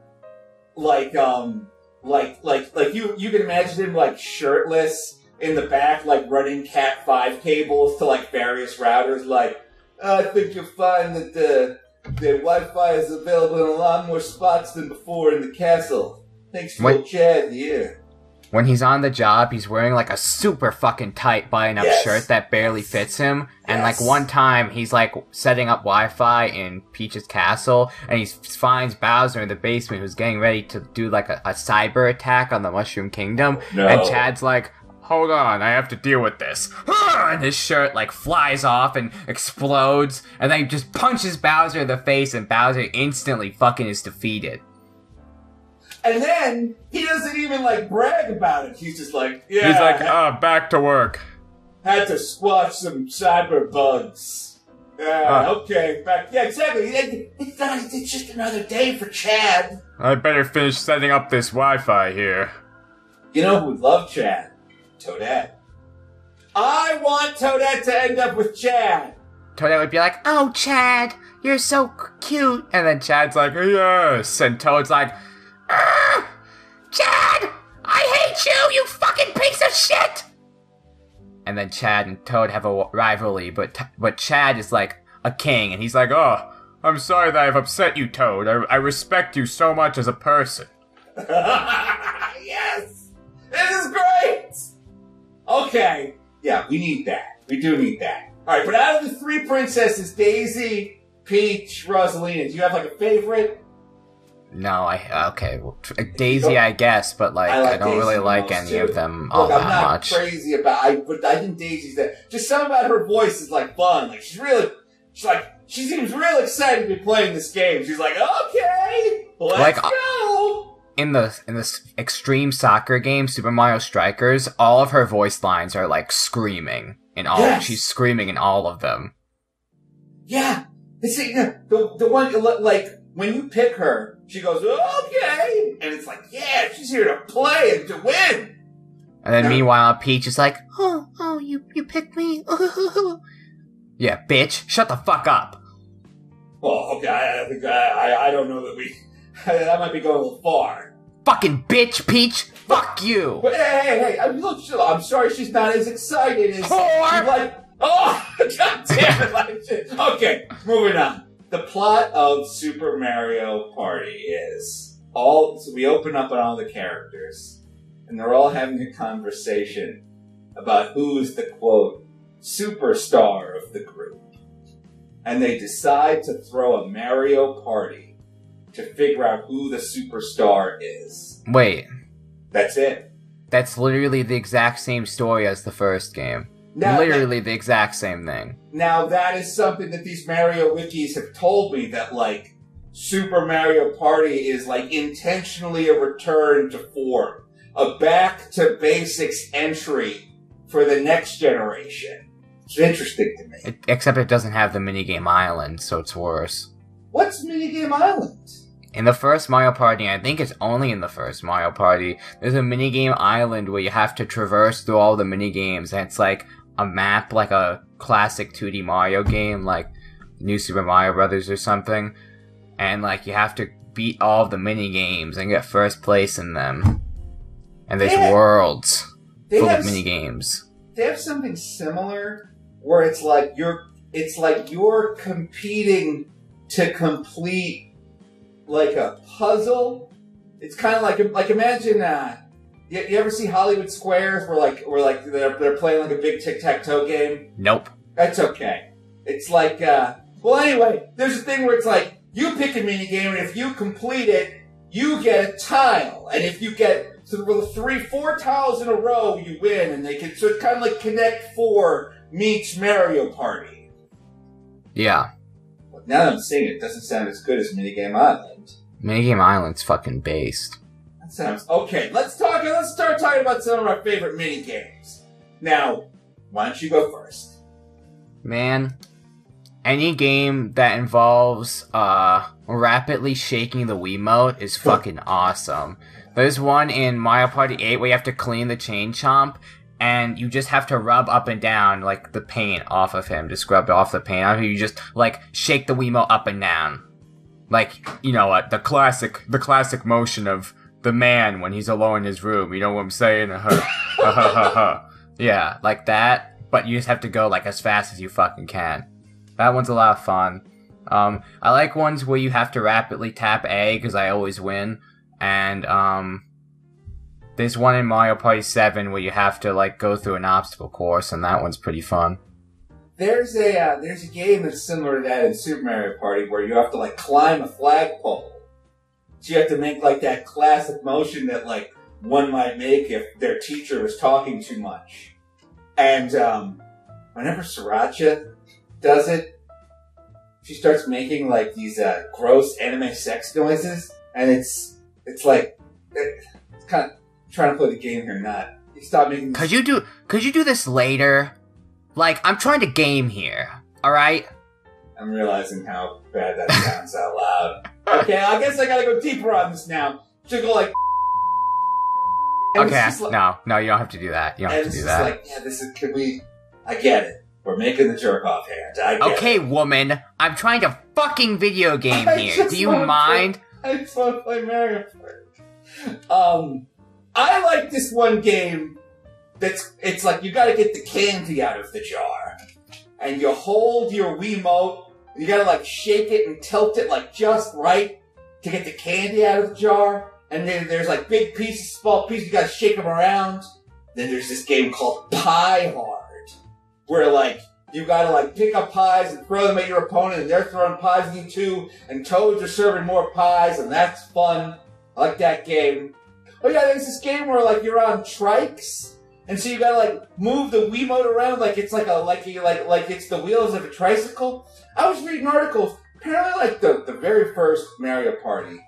Like um, like like like you you can imagine him like shirtless in the back, like running Cat five cables to like various routers. Like I think you'll find that the the Wi-Fi is available in a lot more spots than before in the castle. Thanks for Chad here. When he's on the job, he's wearing like a super fucking tight button up Yes. shirt that barely fits him. And like one time, he's like setting up Wi-Fi in Peach's castle, and he finds Bowser in the basement who's getting ready to do like a, a cyber attack on the Mushroom Kingdom. Oh, no. And Chad's like, hold on, I have to deal with this. And his shirt like flies off and explodes, and then he just punches Bowser in the face, and Bowser instantly fucking is defeated. And then he doesn't even like brag about it. He's just like, yeah, He's like, uh, back to work. had to squash some cyber bugs. Yeah, Uh. okay, back. Yeah, exactly. It- It's, not, it's just another day for Chad. I better finish setting up this Wi-Fi here. You know who would love Chad? Toadette. I want Toadette to end up with Chad. Toadette would be like, "Oh, Chad, you're so cute," and then Chad's like, "Yes," and Toad's like, "Ah, "Chad, I hate you, you fucking piece of shit." And then Chad and Toad have a rivalry, but t- but Chad is like a king, and he's like, "Oh, I'm sorry that I've upset you, Toad. I, I respect you so much as a person." yes! This is great! Okay. Yeah, we need that. We do need that. Alright, but out of the three princesses, Daisy, Peach, Rosalina, do you have like a favorite? No, I okay, well, Daisy, I guess, but like I I, don't Daisy really like any too. of them all Look, I'm that not much. crazy about I but I think Daisy's that just something about her voice is like fun. Like she's really she's like she seems real excited to be playing this game. She's like, okay, let's Like, uh, go. In the in this extreme soccer game, Super Mario Strikers, all of her voice lines are like screaming in all. Yes. She's screaming in all of them. Yeah. It's the, the the one like when you pick her, she goes, okay, and it's like, yeah, she's here to play and to win. And then Yeah. meanwhile, Peach is like, "Oh, oh, you you picked me." yeah, bitch, shut the fuck up. Well, okay, I, I think I, I I don't know that we that might be going a little far. Fucking bitch, Peach. Fuck you. But hey, hey, hey! I, look, I'm sorry she's not as excited as Whore! like. Oh, god damn it! Like, shit. okay, moving on. The plot of Super Mario Party is all. So we open up on all the characters, and they're all having a conversation about who's the quote superstar of the group, and they decide to throw a Mario Party to figure out who the superstar is. Wait, That's it. that's literally the exact same story as the first game. Now, literally the exact same thing. Now that is something that these Mario wikis have told me that like Super Mario Party is like intentionally a return to form, a back to basics entry for the next generation. It's interesting to me. It, except it doesn't have the minigame island, so it's worse. What's Minigame Island? In the first Mario Party, I think it's only in the first Mario Party, there's a minigame island where you have to traverse through all the minigames, and it's like a map, like a classic 2D Mario game, like New Super Mario Brothers or something. And like you have to beat all the mini games and get first place in them. And there's Yeah. worlds full have, of mini games. they have something similar where it's like you're it's like you're competing to complete like a puzzle. It's kind of like like imagine uh, you, you ever see Hollywood Squares where like where like they're they're playing like a big tic tac toe game. Nope. That's okay. It's like, uh, well, anyway, there's a thing where it's like, you pick a mini game, and if you complete it, you get a tile. And if you get so three, four tiles in a row, you win. And they can, so it's kind of like Connect Four meets Mario Party. Yeah. Now that I'm saying it, it doesn't sound as good as Minigame Island. Minigame Island's fucking based. That sounds okay. Let's talk. Let's start talking about some of our favorite mini games. Now, why don't you go first? Man, any game that involves uh rapidly shaking the Wiimote is fucking awesome. There's one in Mario Party 8 where you have to clean the chain chomp and you just have to rub up and down like the paint off of him to scrub off the paint. After you just like shake the Wiimote up and down. Like, you know what, the classic the classic motion of the man when he's alone in his room, you know what I'm saying? Uh-huh. yeah, like that, but you just have to go like as fast as you fucking can. That one's a lot of fun. Um, I like ones where you have to rapidly tap A because I always win, and um, there's one in Mario Party 7 where you have to like go through an obstacle course, and that one's pretty fun. There's a uh, there's a game that's similar to that in Super Mario Party where you have to like climb a flagpole. So you have to make like that classic motion that like one might make if their teacher was talking too much. And um, whenever Sriracha does it, she starts making like these uh, gross anime sex noises, and it's it's like it, it's kind of trying to play the game here, not. You stop making. Could you do could you do this later? Like I'm trying to game here. All right? I'm realizing how bad that sounds out loud. Okay, I guess I gotta go deeper on this now. Should go like. Okay. like- No, no, you don't have to do that. You don't have to it's do just that. like, yeah, this is. Could we? I get it. We're making the jerk off hand. I get Okay, it. woman, I'm trying to fucking video game I here. Do you mind? I just want to play Mario Kart. Um, I like this one game. That's it's like you got to get the candy out of the jar, and you hold your Wiimote. You got to like shake it and tilt it like just right to get the candy out of the jar. And then there's like big pieces, small pieces. You got to shake them around. Then there's this game called Pie Hard, where like you gotta like pick up pies and throw them at your opponent, and they're throwing pies at you too, and toads are serving more pies, and that's fun. I like that game. Oh yeah, there's this game where like you're on trikes, and so you gotta like move the Wiimote around like it's like a like you like like it's the wheels of a tricycle. I was reading articles. Apparently, like the the very first Mario Party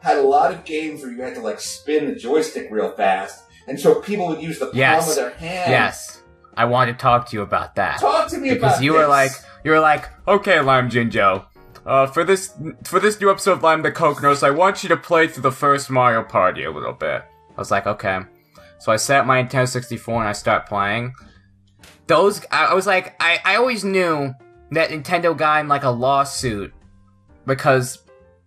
had a lot of games where you had to like spin the joystick real fast, and so people would use the palm Yes. of their hand. Yes. I want to talk to you about that. Talk to me about that. because about you were like you were like okay lime jinjo uh, for this for this new episode of lime the coke i want you to play through the first mario party a little bit. I was like okay. So i set my nintendo 64 and i start playing. Those i, I was like I, I always knew that nintendo got in like a lawsuit because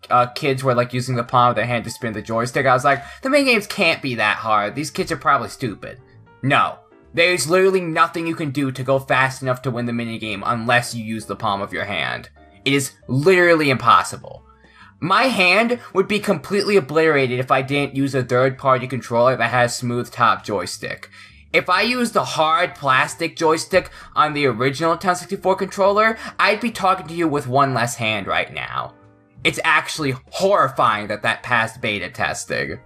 uh, kids were like using the palm of their hand to spin the joystick. I was like the mini games can't be that hard. These kids are probably stupid. No. There's literally nothing you can do to go fast enough to win the minigame unless you use the palm of your hand. It is literally impossible. My hand would be completely obliterated if I didn't use a third party controller that has smooth top joystick. If I used the hard plastic joystick on the original N64 controller, I'd be talking to you with one less hand right now. It's actually horrifying that that passed beta testing.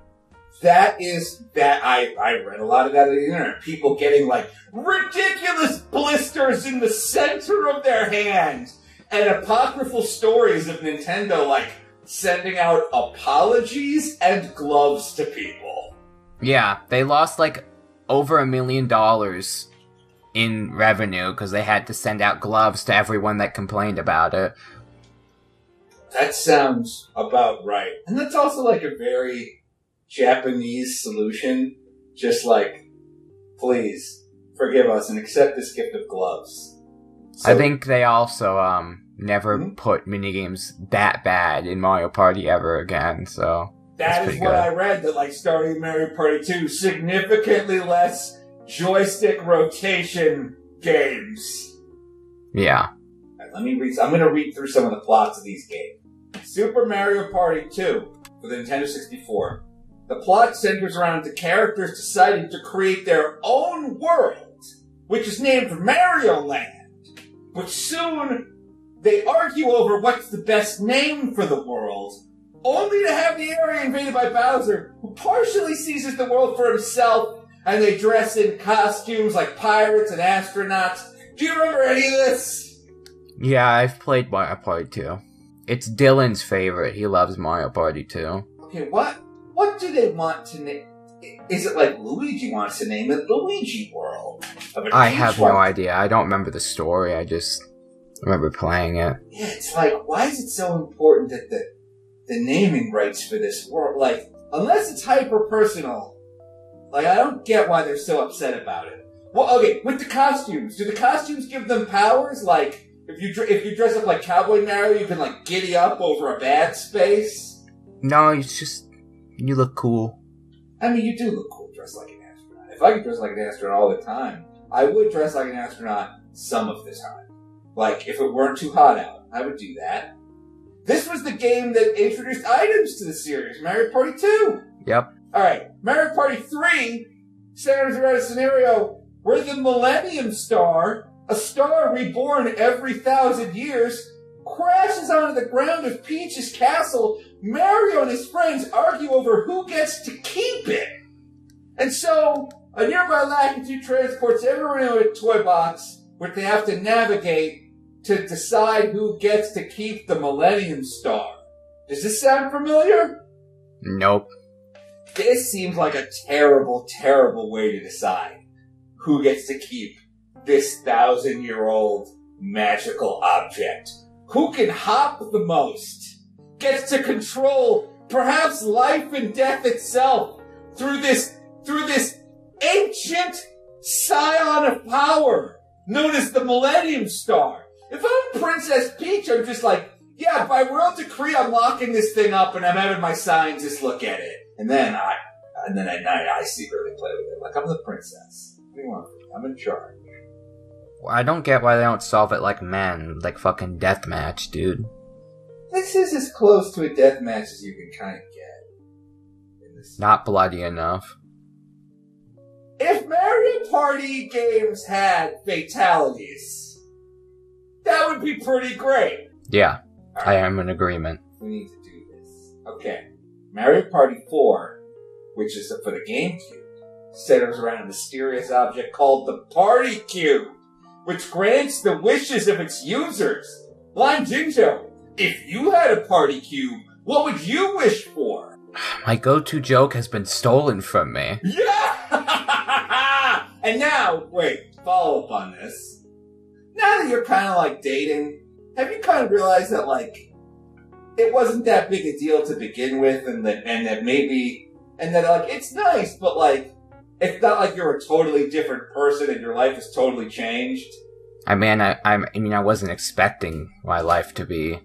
That is that I I read a lot of that on the internet. People getting like ridiculous blisters in the center of their hands, and apocryphal stories of Nintendo like sending out apologies and gloves to people. Yeah, they lost like over a million dollars in revenue because they had to send out gloves to everyone that complained about it. That sounds about right, and that's also like a very Japanese solution. Just like, please forgive us and accept this gift of gloves. I think they also um never Mhm. put minigames that bad in Mario Party ever again. So That is what good. I read. That like starting Mario Party Two, significantly less joystick rotation games. yeah, Alright, let me read. I'm going to read through some of the plots of these games. Super Mario Party 2 for the Nintendo 64. The plot centers around the characters deciding to create their own world, which is named Mario Land. But soon they argue over what's the best name for the world, only to have the area invaded by Bowser, who partially seizes the world for himself, and they dress in costumes like pirates and astronauts. Do you remember any of this? yeah, I've played Mario Party 2. It's Dylan's favorite. He loves Mario Party 2. Okay, what what do they want to name? Is it like Luigi wants to name it Luigi World? I a I Peach have no World? idea. I don't remember the story. I just remember playing it. Yeah, it's like why is it so important that the the naming rights for this world? Like, unless it's hyper personal, like I don't get why they're so upset about it. Well, okay, with the costumes, do the costumes give them powers? Like, if you if you dress up like Cowboy Mario, you can like giddy up over a bad space. No, it's just you look cool. I mean, you do look cool dressed like an astronaut. If I could dress like an astronaut all the time, I would dress like an astronaut some of the time. Like, if it weren't too hot out, I would do that. This was the game that introduced items to the series, Mario Party 2. Yep. Alright, Mario Party 3 centers around a scenario where the Millennium Star, a star reborn every thousand years, crashes onto the ground of Peach's castle. Mario and his friends argue over who gets to keep it. And so, a nearby Lakitu transports everyone into a toy box where they have to navigate to decide who gets to keep the Millennium Star. Does this sound familiar? Nope. This seems like a terrible, terrible way to decide who gets to keep this thousand year old magical object. Who can hop the most? Gets to control perhaps life and death itself through this, through this ancient scion of power known as the Millennium Star. If I'm Princess Peach, I'm just like, yeah, by royal decree, I'm locking this thing up and I'm having my scientists look at it. And then I, and then at night, I secretly play with it. Like, I'm the princess. What do you want? I'm in charge. I don't get why they don't solve it like men, like fucking deathmatch, dude. This is as close to a death match as you can kind of get. Not bloody enough. If Mario Party games had fatalities, that would be pretty great. Yeah, I am in agreement. We need to do this. Okay. Mario Party 4, which is for the GameCube, centers around a mysterious object called the Party Cube, which grants the wishes of its users. Lime Jinjo, if you had a Party Cube, what would you wish for? My go-to joke has been stolen from me. Yeah! and now, wait, follow up on this. Now that you're kind of like dating, have you kind of realized that like it wasn't that big a deal to begin with, and that and that maybe and that like it's nice, but like it's not like you're a totally different person and your life has totally changed. I mean, I, I mean, I wasn't expecting my life to be.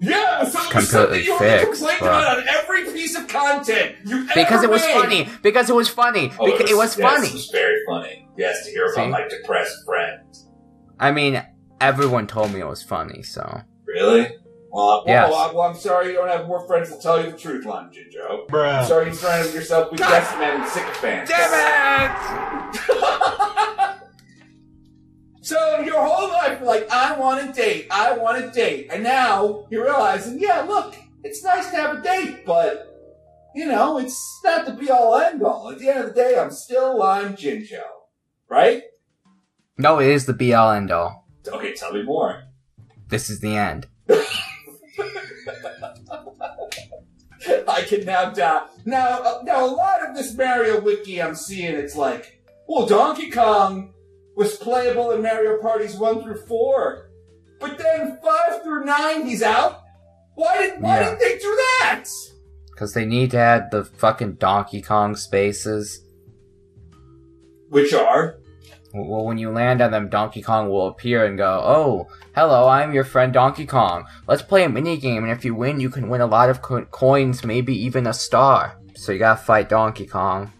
Yeah, so it was Completely you already fixed, complained but- about on every piece of content you Because it was made. funny. Because it was funny. Oh, Beca- it was yes, funny. It was very funny. Yes, to hear See? about my depressed friend. I mean, everyone told me it was funny, so. Really? Well, I- Yes. well, I- well, I'm sorry you don't have more friends to tell you the truth, Lime Jinjo. I'm Bruh. sorry you surrounded yourself with decimated sycophants. Damn it! So your whole life, you're like, I want a date, I want a date. And now you're realizing, yeah, look, it's nice to have a date, but, you know, it's not the be all end all. At the end of the day, I'm still Lime Jinjo. Right? No, it is the be all end all. Okay, tell me more. This is the end. I can now die. Now, uh, now a lot of this Mario Wiki I'm seeing, it's like, well, Donkey Kong was playable in Mario Parties 1 through 4. But then 5 through 9, he's out? Why did why Yeah. didn't they do that? Because they need to add the fucking Donkey Kong spaces. Which are? Well, when you land on them, Donkey Kong will appear and go, "Oh, hello, I'm your friend Donkey Kong. Let's play a mini game, and if you win, you can win a lot of co- coins, maybe even a star." So you gotta fight Donkey Kong,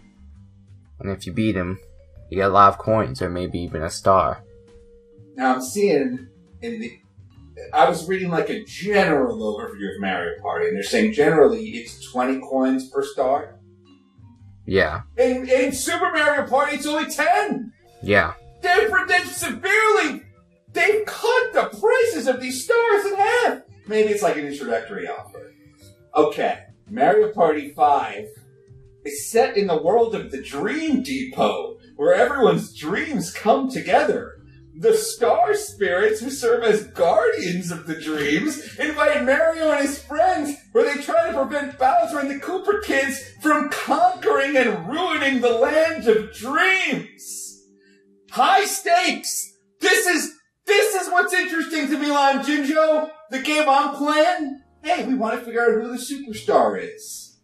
and if you beat him, you get a lot of coins or maybe even a star. Now I'm seeing in the. I was reading like a general overview of Mario Party, and they're saying generally it's 20 coins per star. Yeah, In, in Super Mario Party, it's only 10! yeah. They've, they've severely. They've cut the prices of these stars in half! Maybe it's like an introductory offer. Okay, Mario Party 5 is set in the world of the Dream Depot, where everyone's dreams come together. The star spirits who serve as guardians of the dreams invite Mario and his friends where they try to prevent Bowser and the Koopa Kids from conquering and ruining the land of dreams. High stakes! This is this is what's interesting to me, Lime Jinjo. The game I'm playing. Hey, we want to figure out who the superstar is.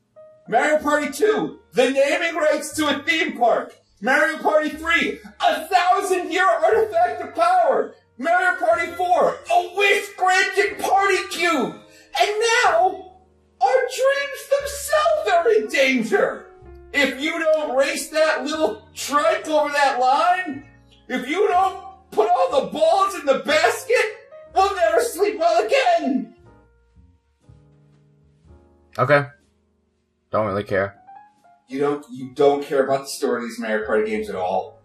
Mario Party 2, the naming rights to a theme park. Mario Party 3, a thousand year artifact of power. Mario Party 4, a wish granting party cube. And now, our dreams themselves are in danger. If you don't race that little tripe over that line, if you don't put all the balls in the basket, we'll never sleep well again. Okay. Don't really care. You don't you don't care about the story of these Mario Party games at all.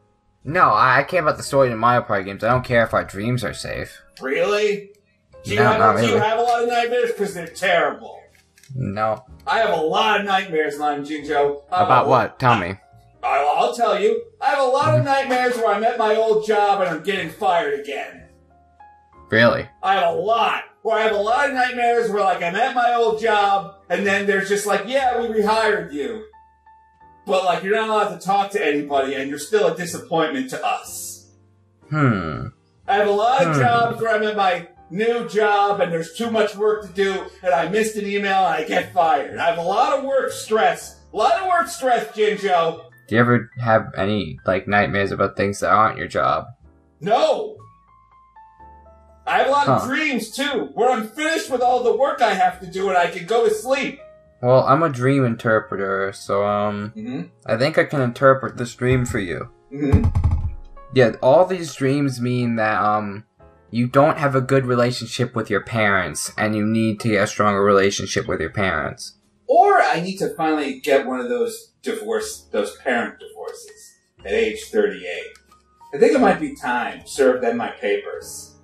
No, I care about the story in Mario Party games. I don't care if our dreams are safe. Really? Do you, No, have, not do you have a lot of nightmares? Because they're terrible. No. I have a lot of nightmares, Lime Jinjo. About a- what? Tell me. I, I'll tell you. I have a lot Mm-hmm. of nightmares where I'm at my old job and I'm getting fired again. Really? I have a lot. Where I have a lot of nightmares where like I'm at my old job and then there's just like, yeah, we rehired you. But like you're not allowed to talk to anybody and you're still a disappointment to us. Hmm. I have a lot of Hmm. jobs where I'm at my new job and there's too much work to do and I missed an email and I get fired. I have a lot of work stress. A lot of work stress, Jinjo. Do you ever have any like nightmares about things that aren't your job? No! I have a lot of dreams too, where I'm finished with all the work I have to do and I can go to sleep. Well, I'm a dream interpreter, so um, Mm-hmm. I think I can interpret this dream for you. Mm-hmm. Yeah, all these dreams mean that um, you don't have a good relationship with your parents, and you need to get a stronger relationship with your parents. Or I need to finally get one of those divorce, those parent divorces at age 38. I think it might be time to serve them my papers.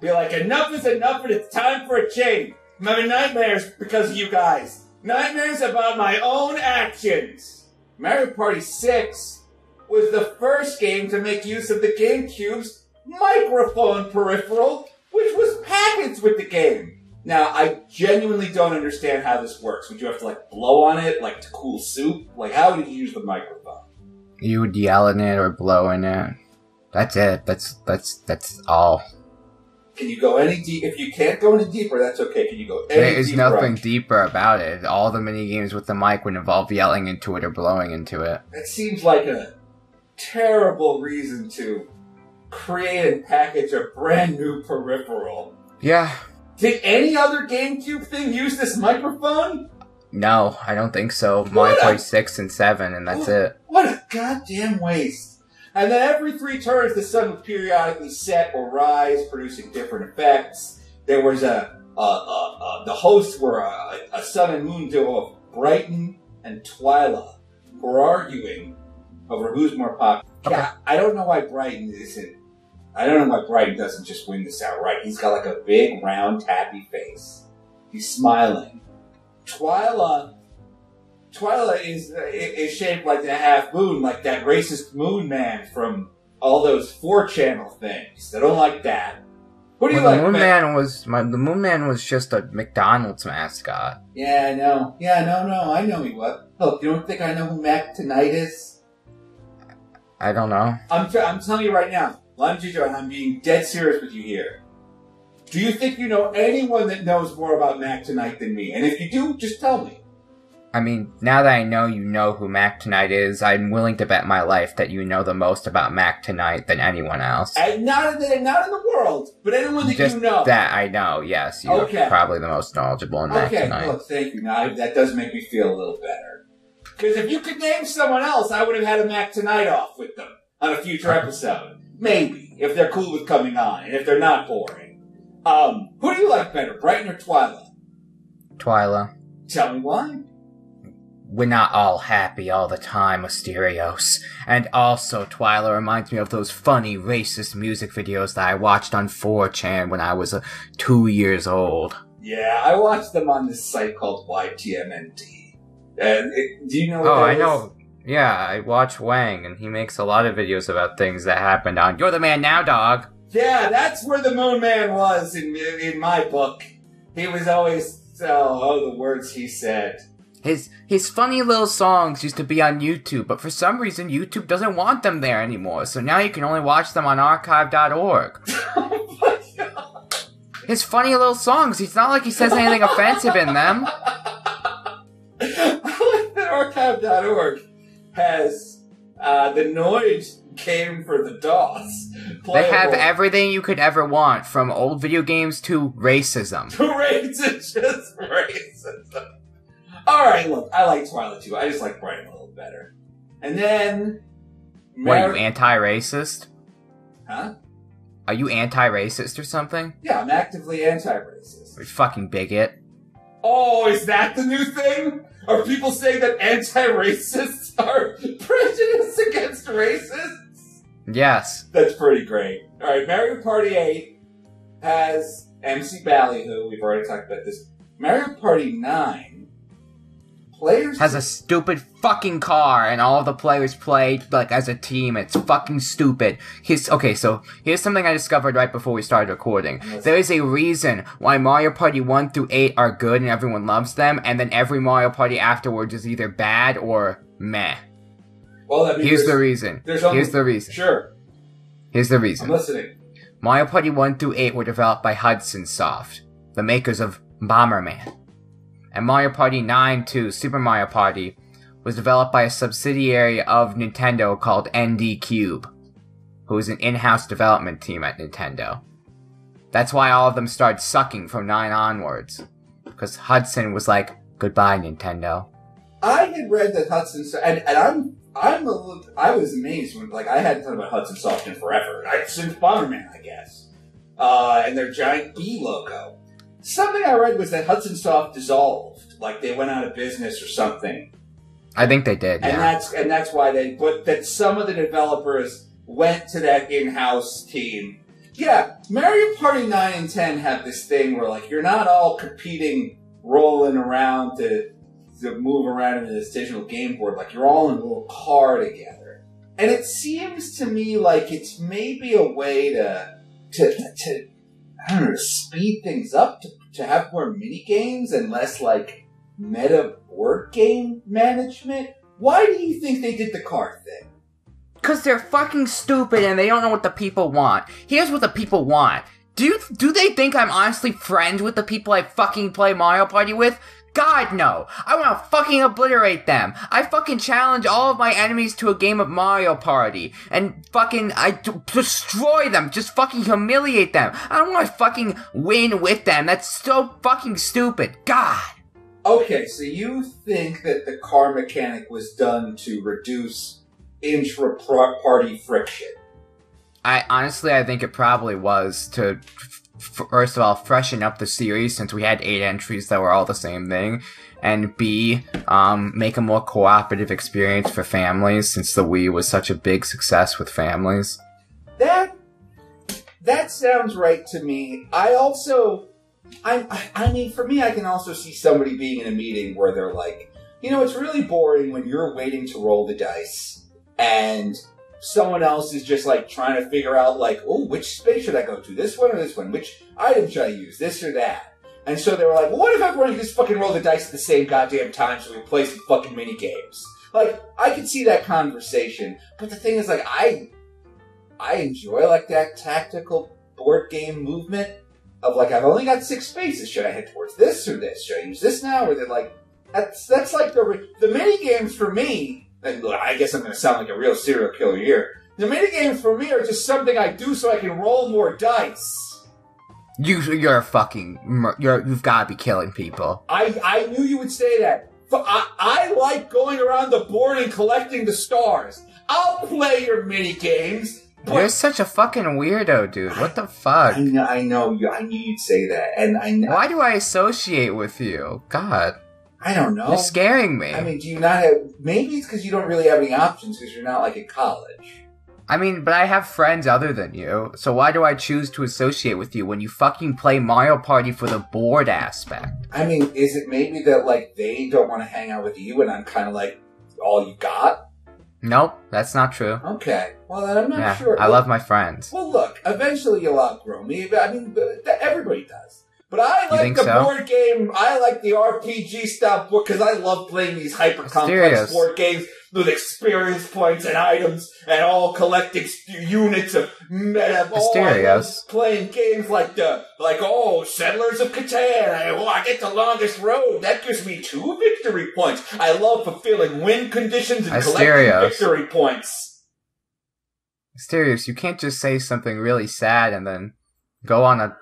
Be like, enough is enough and it's time for a change. I'm having nightmares because of you guys. Nightmares about my own actions. Mario Party 6 was the first game to make use of the GameCube's microphone peripheral, which was packaged with the game. Now, I genuinely don't understand how this works. Would you have to like blow on it, like to cool soup? Like, how did you use the microphone? You would yell in it or blow in it. That's it. That's that's that's all. Can you go any deep? If you can't go any deeper, that's okay. Can you go any There is deeper? nothing deeper about it. All the mini games with the mic would involve yelling into it or blowing into it. That seems like a terrible reason to create and package a brand new peripheral. Yeah. Did any other GameCube thing use this microphone? No, I don't think so. What? Party six and seven, and that's it. What a goddamn waste. And then every three turns, the sun would periodically set or rise, producing different effects. There was a, a, a, a the hosts were a, a sun and moon duo of Brighton and Twyla, who were arguing over who's more popular. Okay. Yeah, I don't know why Brighton isn't. I don't know why Brighton doesn't just win this outright. He's got like a big, round, tappy face. He's smiling. Twyla Twyla is uh, is shaped like a half moon, like that racist moon man from all those 4chan things. I don't like that. What do you Well, like? the Moon man? Man was my, the Moon Man was just a McDonald's mascot. Yeah, I know. Yeah, no, no, I know he was. Look, you don't think I know who Mac tonight is? I don't know. I'm t- I'm telling you right now, Lime and I'm being dead serious with you here. Do you think you know anyone that knows more about Mac tonight than me? And if you do, just tell me. I mean, now that I know you know who Mac Tonight is, I'm willing to bet my life that you know the most about Mac Tonight than anyone else. And not in the, not in the world, but anyone that Just you know. that I know, yes. You're Okay. probably the most knowledgeable in Mac Okay, Tonight. look, thank you. Now that does make me feel a little better. Because if you could name someone else, I would have had a Mac tonight off with them on a future episode. Maybe if they're cool with coming on and if they're not boring. Um, who do you like better, Brighton or Twilight? Twyla, Tell me why. We're not all happy all the time, Asterios. And also, Twyla reminds me of those funny racist music videos that I watched on 4chan when I was uh, two years old. Yeah, I watched them on this site called YTMND. And it, do you know? What Oh, I is? know. Yeah, I watch Wang, and he makes a lot of videos about things that happened on You're the Man Now, dog. Yeah, that's where the Moon Man was in in my book. He was always oh, oh the words he said. His his funny little songs used to be on YouTube, but for some reason YouTube doesn't want them there anymore. So now you can only watch them on archive.org. oh my god. His funny little songs, it's not like he says anything offensive in them. I like that archive.org has uh, the noise came for the DOS. They have everything you could ever want, from old video games to racism. Racist, just racism. All right, look, I like Twilight too. I just like Brighton a little better. And then, What, are you anti-racist? huh? Are you anti-racist or something? Yeah, I'm actively anti-racist. You fucking bigot. Oh, is that the new thing? Are people saying that anti-racists are prejudiced against racists? Yes. That's pretty great. All right, Mario Party 8 has MC Ballyhoo. We've already talked about this. Mario Party 9 players Has a stupid fucking car and all the players play like as a team. It's fucking stupid. Here's okay, so here's something I discovered right before we started recording. There is a reason why Mario Party 1 through 8 are good and everyone loves them, and then every Mario Party afterwards is either bad or meh. Well, that means Here's the reason. Here's the reason. Sure, Here's the I'm reason. listening. Mario Party 1 through 8 were developed by Hudson Soft, the makers of Bomberman. And Mario Party 9 to Super Mario Party was developed by a subsidiary of Nintendo called ND Cube, who is an in-house development team at Nintendo. That's why all of them started sucking from 9 onwards. Because Hudson was like, goodbye, Nintendo. I had read that Hudson, and, and I'm I'm a little, I was amazed when like I hadn't thought about Hudson Soft in forever. I, since Bomberman, I guess, uh, and their giant B logo. Something I read was that Hudson Soft dissolved, like they went out of business or something, I think they did, and yeah. that's and that's why they. But that some of the developers went to that in-house team. Yeah, Mario Party nine and ten have this thing where like you're not all competing, rolling around to to move around in this digital game board. Like you're all in a little car together, and it seems to me like it's maybe a way to to to I don't know speed things up to to have more mini games and less like meta board game management. Why do you think they did the car thing? Cause they're fucking stupid and they don't know what the people want. Here's what the people want. Do you, do they think I'm honestly friends with the people I fucking play Mario Party with? God no! I wanna fucking obliterate them! I fucking challenge all of my enemies to a game of Mario Party, and fucking I d- destroy them, just fucking humiliate them. I don't wanna fucking win with them, that's so fucking stupid. God! Okay, so you think that the car mechanic was done to reduce intra-party friction? I honestly, I think it probably was to first of all freshen up the series since we had eight entries that were all the same thing, and B, um, make a more cooperative experience for families since the Wii was such a big success with families. That that sounds right to me. I also, I, I mean, for me, I can also see somebody being in a meeting where they're like, you know, it's really boring when you're waiting to roll the dice and someone else is just like trying to figure out like, oh, which space should I go to? This one or this one? Which item should I use? This or that? And so they were like, well, what if everyone just fucking roll the dice at the same goddamn time so we play some fucking mini games? Like, I could see that conversation, but the thing is, like, I I enjoy like that tactical board game movement of like I've only got six spaces. Should I head towards this or this? Should I use this now? Or they're like, That's that's like the the mini games for me. And I guess I'm going to sound like a real serial killer here. The minigames for me are just something I do so I can roll more dice. You, you're fucking, you're, you've got to be killing people. I I knew you would say that. I, I like going around the board and collecting the stars. I'll play your mini games. You're such a fucking weirdo, dude. What the fuck? I know, I know, you. I knew you'd say that, and I, know, Why do I associate with you? God, I don't know. you're scaring me. I mean, do you not have? Maybe it's because you don't really have any options because you're not like in college. I mean, but I have friends other than you, so why do I choose to associate with you when you fucking play Mario Party for the board aspect? I mean, is it maybe that like they don't want to hang out with you, and I'm kind of like all you got? Nope, that's not true. Okay, well then I'm not Yeah, sure. I love my friends. Well, look, eventually you'll outgrow me. I mean, everybody does. But I like the so? board game. I like the RPG style book because I love playing these hyper complex board games with experience points and items and all collecting units of meta. Mysterious. playing games like the like oh Settlers of Catan. I, oh, I get the longest road. That gives me two victory points. I love fulfilling win conditions and collecting victory points. Mysterious, you can't just say something really sad and then go on a,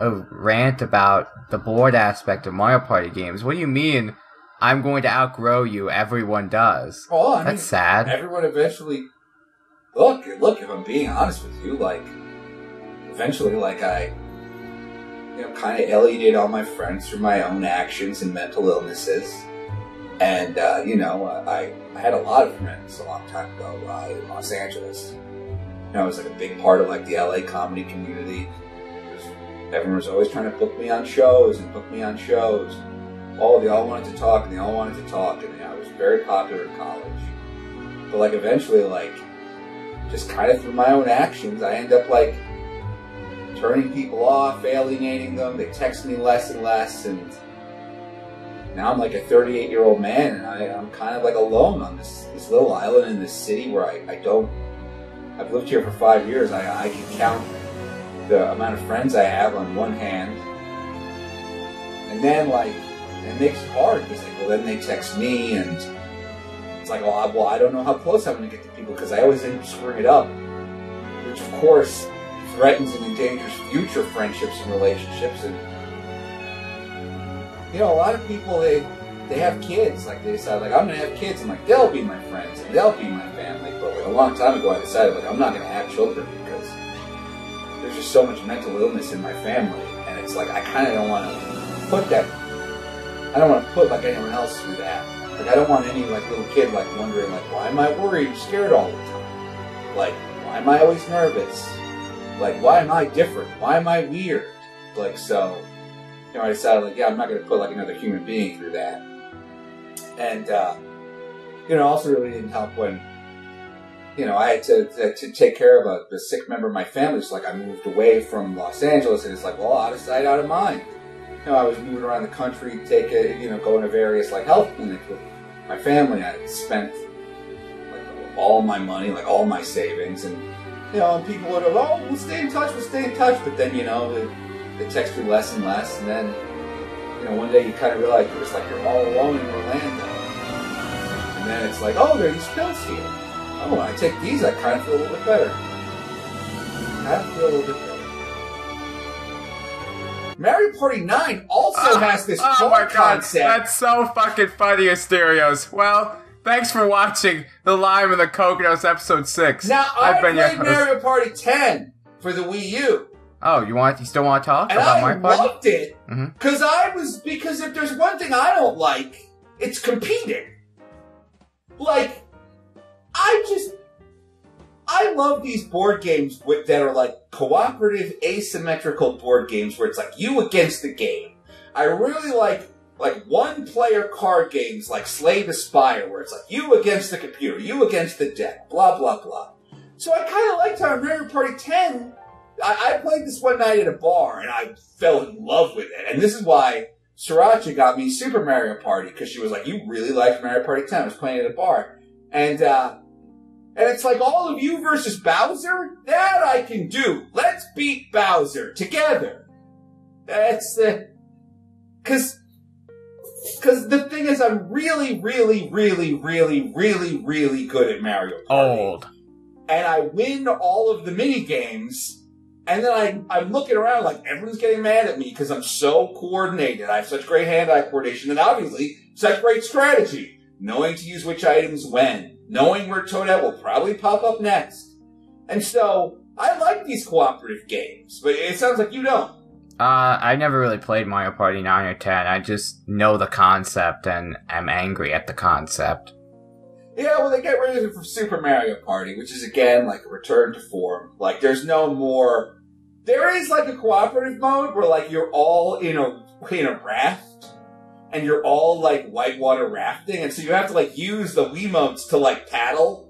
a rant about the board aspect of Mario Party games. What do you mean? I'm going to outgrow you. Everyone does. Oh, I mean, That's sad. everyone eventually look look if i'm being honest with you like eventually like i you know kind of alienated all my friends through my own actions and mental illnesses and uh, you know I, I had a lot of friends a long time ago uh, in los angeles you know i was like a big part of like the la comedy community everyone was always trying to book me on shows and book me on shows all they all wanted to talk and they all wanted to talk and I was very popular in college. But like eventually like just kind of through my own actions I end up like turning people off, alienating them, they text me less and less and now I'm like a 38 year old man and I, I'm kind of like alone on this, this little island in this city where I, I don't I've lived here for five years. I, I can count the amount of friends I have on one hand. And then like it makes it hard because like, well, then they text me, and it's like, well, I, well, I don't know how close I'm going to get to people because I always end up screwing it up, which of course threatens and endangers future friendships and relationships. And you know, a lot of people they they have kids, like they decide, like I'm going to have kids, and like they'll be my friends and they'll be my family. But like a long time ago, I decided like I'm not going to have children there's just so much mental illness in my family, and it's like I kind of don't want to put that I don't want to put like anyone else through that. Like I don't want any like little kid like wondering like why am I worried, scared all the time? Like why am I always nervous? Like why am I different? Why am I weird? Like so, you know, I decided like yeah, I'm not to put like another human being through that. And uh, you know, also really didn't help when you know I had to to, to take care of a, a sick member of my family. So like I moved away from Los Angeles, and it's like well, out of sight, out of mind you know, I was moving around the country, take a, you know, going to various like health clinics with my family. I spent like all my money, like all my savings, and you know, and people would have, oh, we'll stay in touch, we'll stay in touch. But then, you know, they, they text you less and less, and then, you know, one day you kind of realize you're just like you're all alone in Orlando, and then it's like, oh, there are these here. Oh, when I take these, I kind of feel a little bit better. I feel a little bit better. Mario Party 9 also oh, has this oh my god, concept. that's so fucking funny, Asterios. Well, thanks for watching The Lime and the Kokkinos episode 6. Now, I I've been your played. Mario Party 10 for the Wii U, Oh, you want? You still want to talk and about I Mario Party? loved it mm-hmm. because I was because if there's one thing I don't like, it's competing. Like, I just I love these board games with, that are like cooperative, asymmetrical board games where it's like you against the game. I really like like one player card games like Slay the Spire where it's like you against the computer, you against the deck, blah blah blah. So I kind of liked how in Mario Party 10, I, I played this one night at a bar and I fell in love with it. And this is why Sriracha got me Super Mario Party because she was like, "You really liked Mario Party 10." I was playing at a bar, and uh, and it's like all of you versus Bowser. That I can do. Let's beat Bowser together. That's the because because the thing is, I'm really, really, really, really, really, really good at Mario Party. Old. and I win all of the mini games, and then I I'm looking around like everyone's getting mad at me because I'm so coordinated. I have such great hand-eye coordination, and obviously such great strategy, knowing to use which items when, knowing where Toadette will probably pop up next, and so I like these cooperative games. But it sounds like you don't. Uh, I never really played Mario Party 9 or 10. I just know the concept and am angry at the concept. Yeah, well, they get rid of it from Super Mario Party, which is again like a return to form. Like, there's no more. There is like a cooperative mode where like you're all in a in a raft, and you're all like whitewater rafting, and so you have to like use the Wiimotes to like paddle,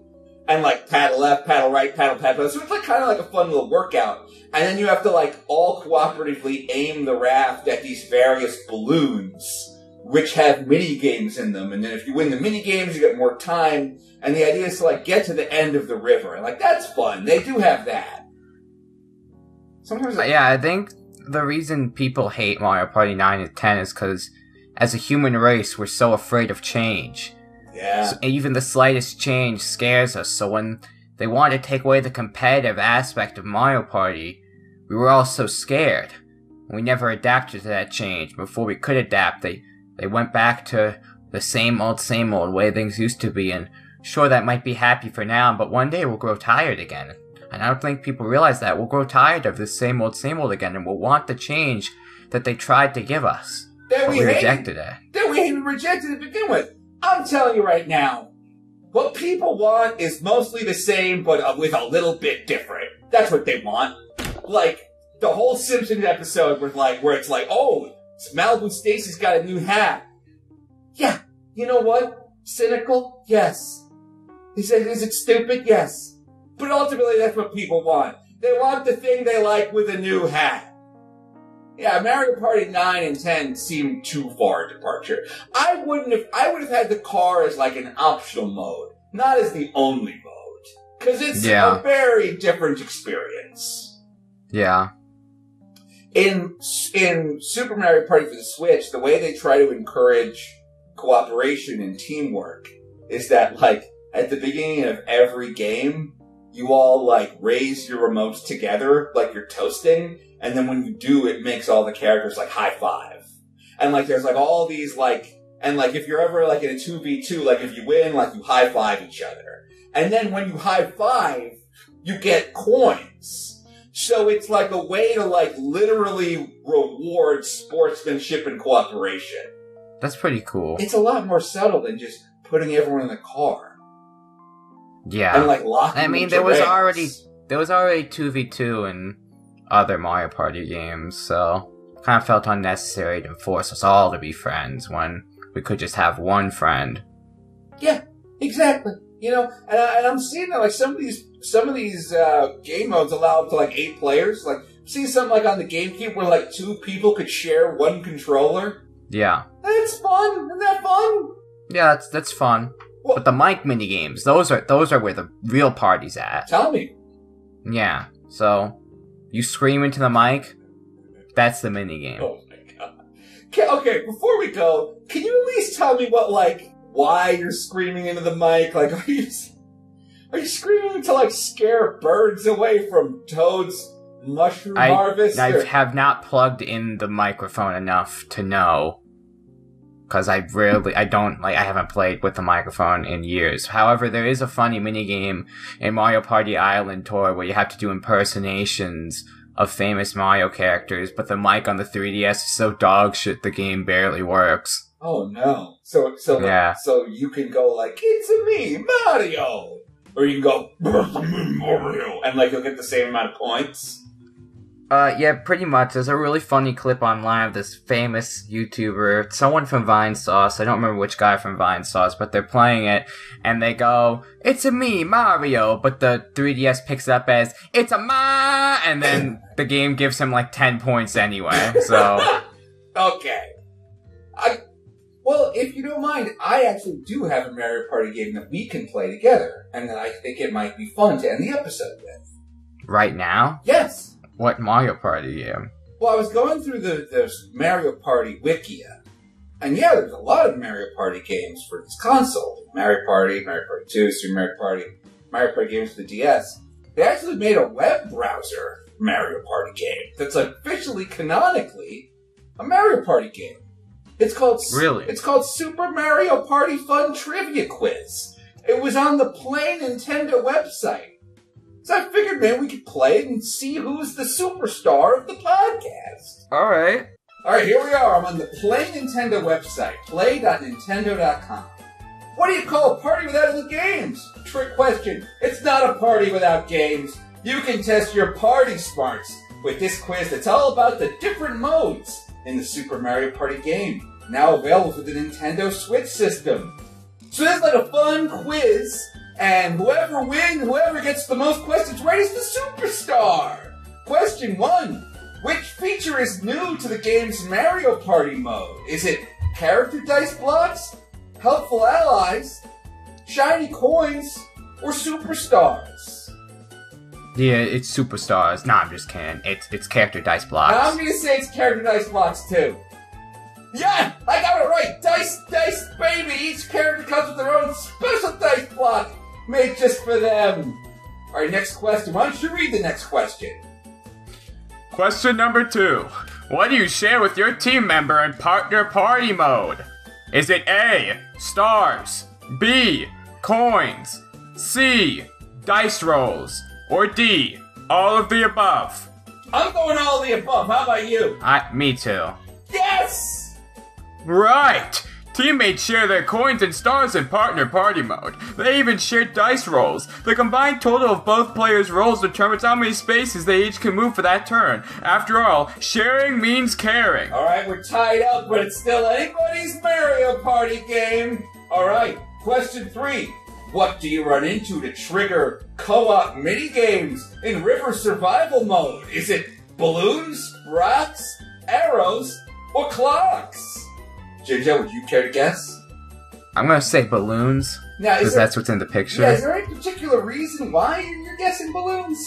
and like paddle left, paddle right, paddle paddle. So it's like kind of like a fun little workout, and then you have to like all cooperatively aim the raft at these various balloons which have mini games in them, and then if you win the mini games, you get more time. And the idea is to like get to the end of the river, and like that's fun. They do have that. Sometimes, yeah, I think the reason people hate Mario Party 9 and 10 is because as a human race, we're so afraid of change. yeah, So even the slightest change scares us, so when they wanted to take away the competitive aspect of Mario Party, we were all so scared. We never adapted to that change. Before we could adapt, they, they went back to the same old, same old way things used to be, and sure, that might be happy for now, but one day we'll grow tired again. And I don't think people realize that. We'll grow tired of this same old, same old again, and we'll want the change that they tried to give us. That we we hated, rejected it. that we even rejected to begin with. I'm telling you right now, what people want is mostly the same, but uh, with a little bit different. That's what they want. Like the whole Simpsons episode with like where it's like, oh, Malibu Stacy's got a new hat. Yeah, you know what? Cynical? Yes. He said, is it stupid? Yes. But ultimately, that's what people want. They want the thing they like with a new hat. Yeah, Mario Party 9 and 10 seemed too far a departure. I wouldn't have, I would have had the car as like an optional mode, not as the only mode. Cause it's Yeah. a very different experience. Yeah. In, in Super Mario Party for the Switch, the way they try to encourage cooperation and teamwork is that like, at the beginning of every game, you all like raise your remotes together like you're toasting, and then when you do, it makes all the characters like high five. And like there's like all these like and like if you're ever like in a two v two, like if you win, like you high five each other. And then when you high five, you get coins. So it's like a way to like literally reward sportsmanship and cooperation. That's pretty cool. It's a lot more subtle than just putting everyone in the car Yeah. and like locking. I mean, there was rails. already there was already two v two in other Mario Party games, so kind of felt unnecessary to force us all to be friends when we could just have one friend. Yeah, exactly. You know, and, I, and I'm seeing that like some of these some of these uh, game modes allow up to like eight players. Like, see something like on the GameCube where like two people could share one controller. Yeah, That's fun. Isn't that fun? yeah, that's that's fun. Well- But the mic mini games, those are those are where the real party's at. Tell me. Yeah, so you scream into the mic, that's the mini game. Oh my god. Okay, okay, before we go, can you at least tell me what like why you're screaming into the mic? Like, are you are you screaming to like scare birds away from Toad's mushroom I- harvest? I or- have not plugged in the microphone enough to know. Because I rarely, I don't, like, I haven't played with the microphone in years. However, there is a funny minigame in Mario Party Island Tour where you have to do impersonations of famous Mario characters, but the mic on the 3DS is so dog shit the game barely works. Oh no! So so Yeah. so you can go like it's a me Mario, or you can go "It's a Mario, and like you'll get the same amount of points. Uh, yeah, pretty much. There's a really funny clip online of this famous YouTuber, someone from Vinesauce. I don't remember which guy from Vinesauce, but they're playing it, and they go, "It's a me, Mario," but the 3DS picks it up as "It's a ma," and then the game gives him like 10 points anyway. So okay, I well if you don't mind, I actually do have a Mario Party game that we can play together, and that I think it might be fun to end the episode with. right now, Yes. What Mario Party game? Well, I was going through the the Mario Party Wikia, And yeah, there's a lot of Mario Party games for this console. Mario Party, Mario Party 2, Super Mario Party, Mario Party games for the DS. They actually made a web browser Mario Party game that's officially, canonically, a Mario Party game. It's called Really? It's called Super Mario Party Fun Trivia Quiz. It was on the Play Nintendo website. So I figured, man, we could play it and see who's the superstar of the podcast. Alright. All right, here we are. I'm on the Play Nintendo website, play.nintendo.com. What do you call a party without any games? Trick question. It's not a party without games. You can test your party smarts with this quiz that's all about the different modes in the Super Mario Party game, now available for the Nintendo Switch system. So it's like a fun quiz, and whoever wins, whoever gets the most questions right is the superstar. Question one. Which feature is new to the game's Mario Party mode? Is it character dice blocks, helpful allies, shiny coins, or superstars? Yeah, it's superstars. Nah, I'm just kidding. It's it's character dice blocks. Now I'm gonna say it's character dice blocks too. Yeah, I got it right. Dice, dice, baby. Each character comes with their own special dice block made just for them. All right, next question. Why don't you read the next question? Question number two. What do you share with your team member in partner party mode? Is it A. Stars, B. Coins, C. Dice rolls, or D. All of the above? I'm going all of the above. How about you? I, me too. Yes. Right! Teammates share their coins and stars in partner party mode. They even share dice rolls. The combined total of both players' rolls determines how many spaces they each can move for that turn. After all, sharing means caring. All right, we're tied up, but it's still anybody's Mario Party game. All right, question three. What do you run into to trigger co-op mini games in river survival mode? Is it balloons, rocks, arrows, or clocks? JJ, would you care to guess? I'm gonna say balloons, Now, is because that's what's in the picture. yeah, is there any particular reason why you're guessing balloons?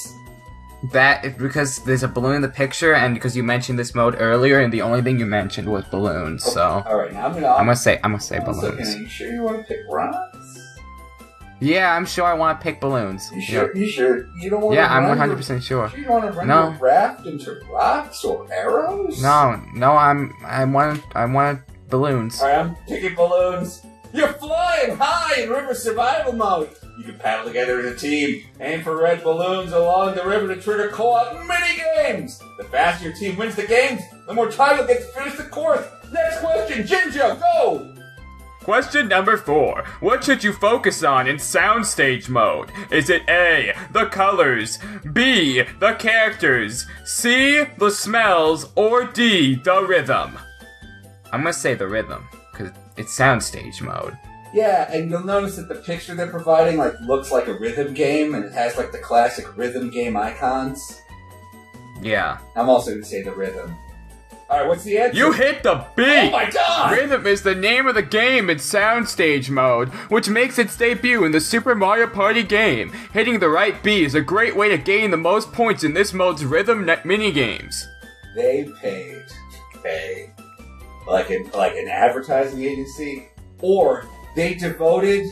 That because there's a balloon in the picture, and because you mentioned this mode earlier, and the only thing you mentioned was balloons. So All right, now I'm gonna. I'm gonna say I'm gonna say I'm looking. Are balloons. you sure you want to pick rocks? Yeah, I'm sure I want to pick balloons. You sure? You sure you don't want? Yeah, to I'm 100 percent sure. Sure you want to run No. your raft into rocks or arrows? No, no, I'm I want I want balloons. All right, I'm picking balloons. You're flying high in river survival mode. You can paddle together as a team, aim for red balloons along the river to trigger co-op mini games. The faster your team wins the games, the more time you'll get to finish the course. Next question, Jinjo, go. Question number four. What should you focus on in soundstage mode? Is it A, the colors, B, the characters, C, the smells, or D, the rhythm? I'm gonna say the rhythm, because it's soundstage mode. Yeah, and you'll notice that the picture they're providing like looks like a rhythm game, and it has like the classic rhythm game icons. Yeah. I'm also to say the rhythm. All right, what's the answer? You hit the B! Oh my god! Rhythm is the name of the game in soundstage mode, which makes its debut in the Super Mario Party game. Hitting the right B is a great way to gain the most points in this mode's rhythm ne- minigames. They paid, pay, like an like an advertising agency, or they devoted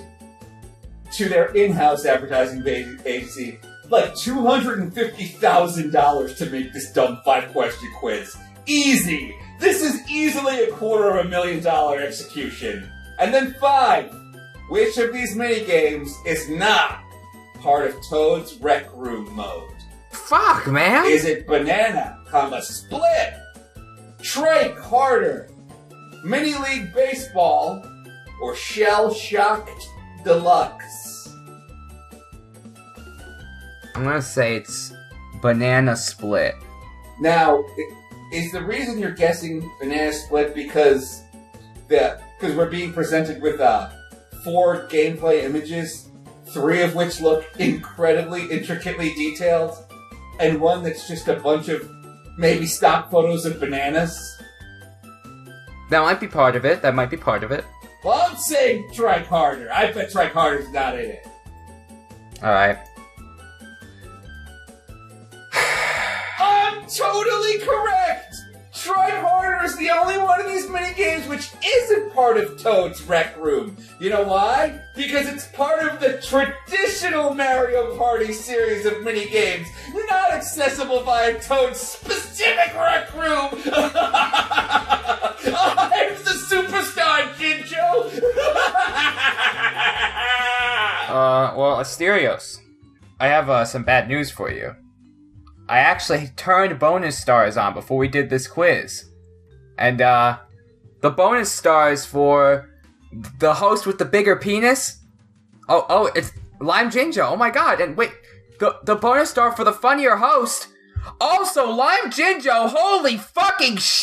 to their in-house advertising agency like two hundred and fifty thousand dollars to make this dumb five-question quiz. Easy. This is easily a quarter of a million dollar execution. And then five. Which of these mini games is not part of Toad's Rec Room mode? Fuck, man! Is it banana, comma split, Trike Harder, mini league baseball, or shell shocked deluxe? I'm gonna say it's Banana Split. Now, is the reason you're guessing banana split because the because we're being presented with uh, four gameplay images, three of which look incredibly intricately detailed, and one that's just a bunch of maybe stock photos of bananas? That might be part of it. That might be part of it. Well, I'm saying Trike Harder. I bet Trike Harder's not in it. Alright. I'm totally correct! Trike Harder is the only one of these mini games which isn't part of Toad's Rec Room. You know why? Because it's part of the traditional Mario Party series of mini games, not accessible via Toad's specific Rec Room. I'm the superstar, Jinjo. Uh, well, Asterios, I have uh, some bad news for you. I actually turned bonus stars on before we did this quiz. And, uh, the bonus stars for the host with the bigger penis. Oh, oh, it's Lime Ginger. Oh my god. And wait, the, the bonus star for the funnier host. Also, Lime Ginger. Holy fucking shit.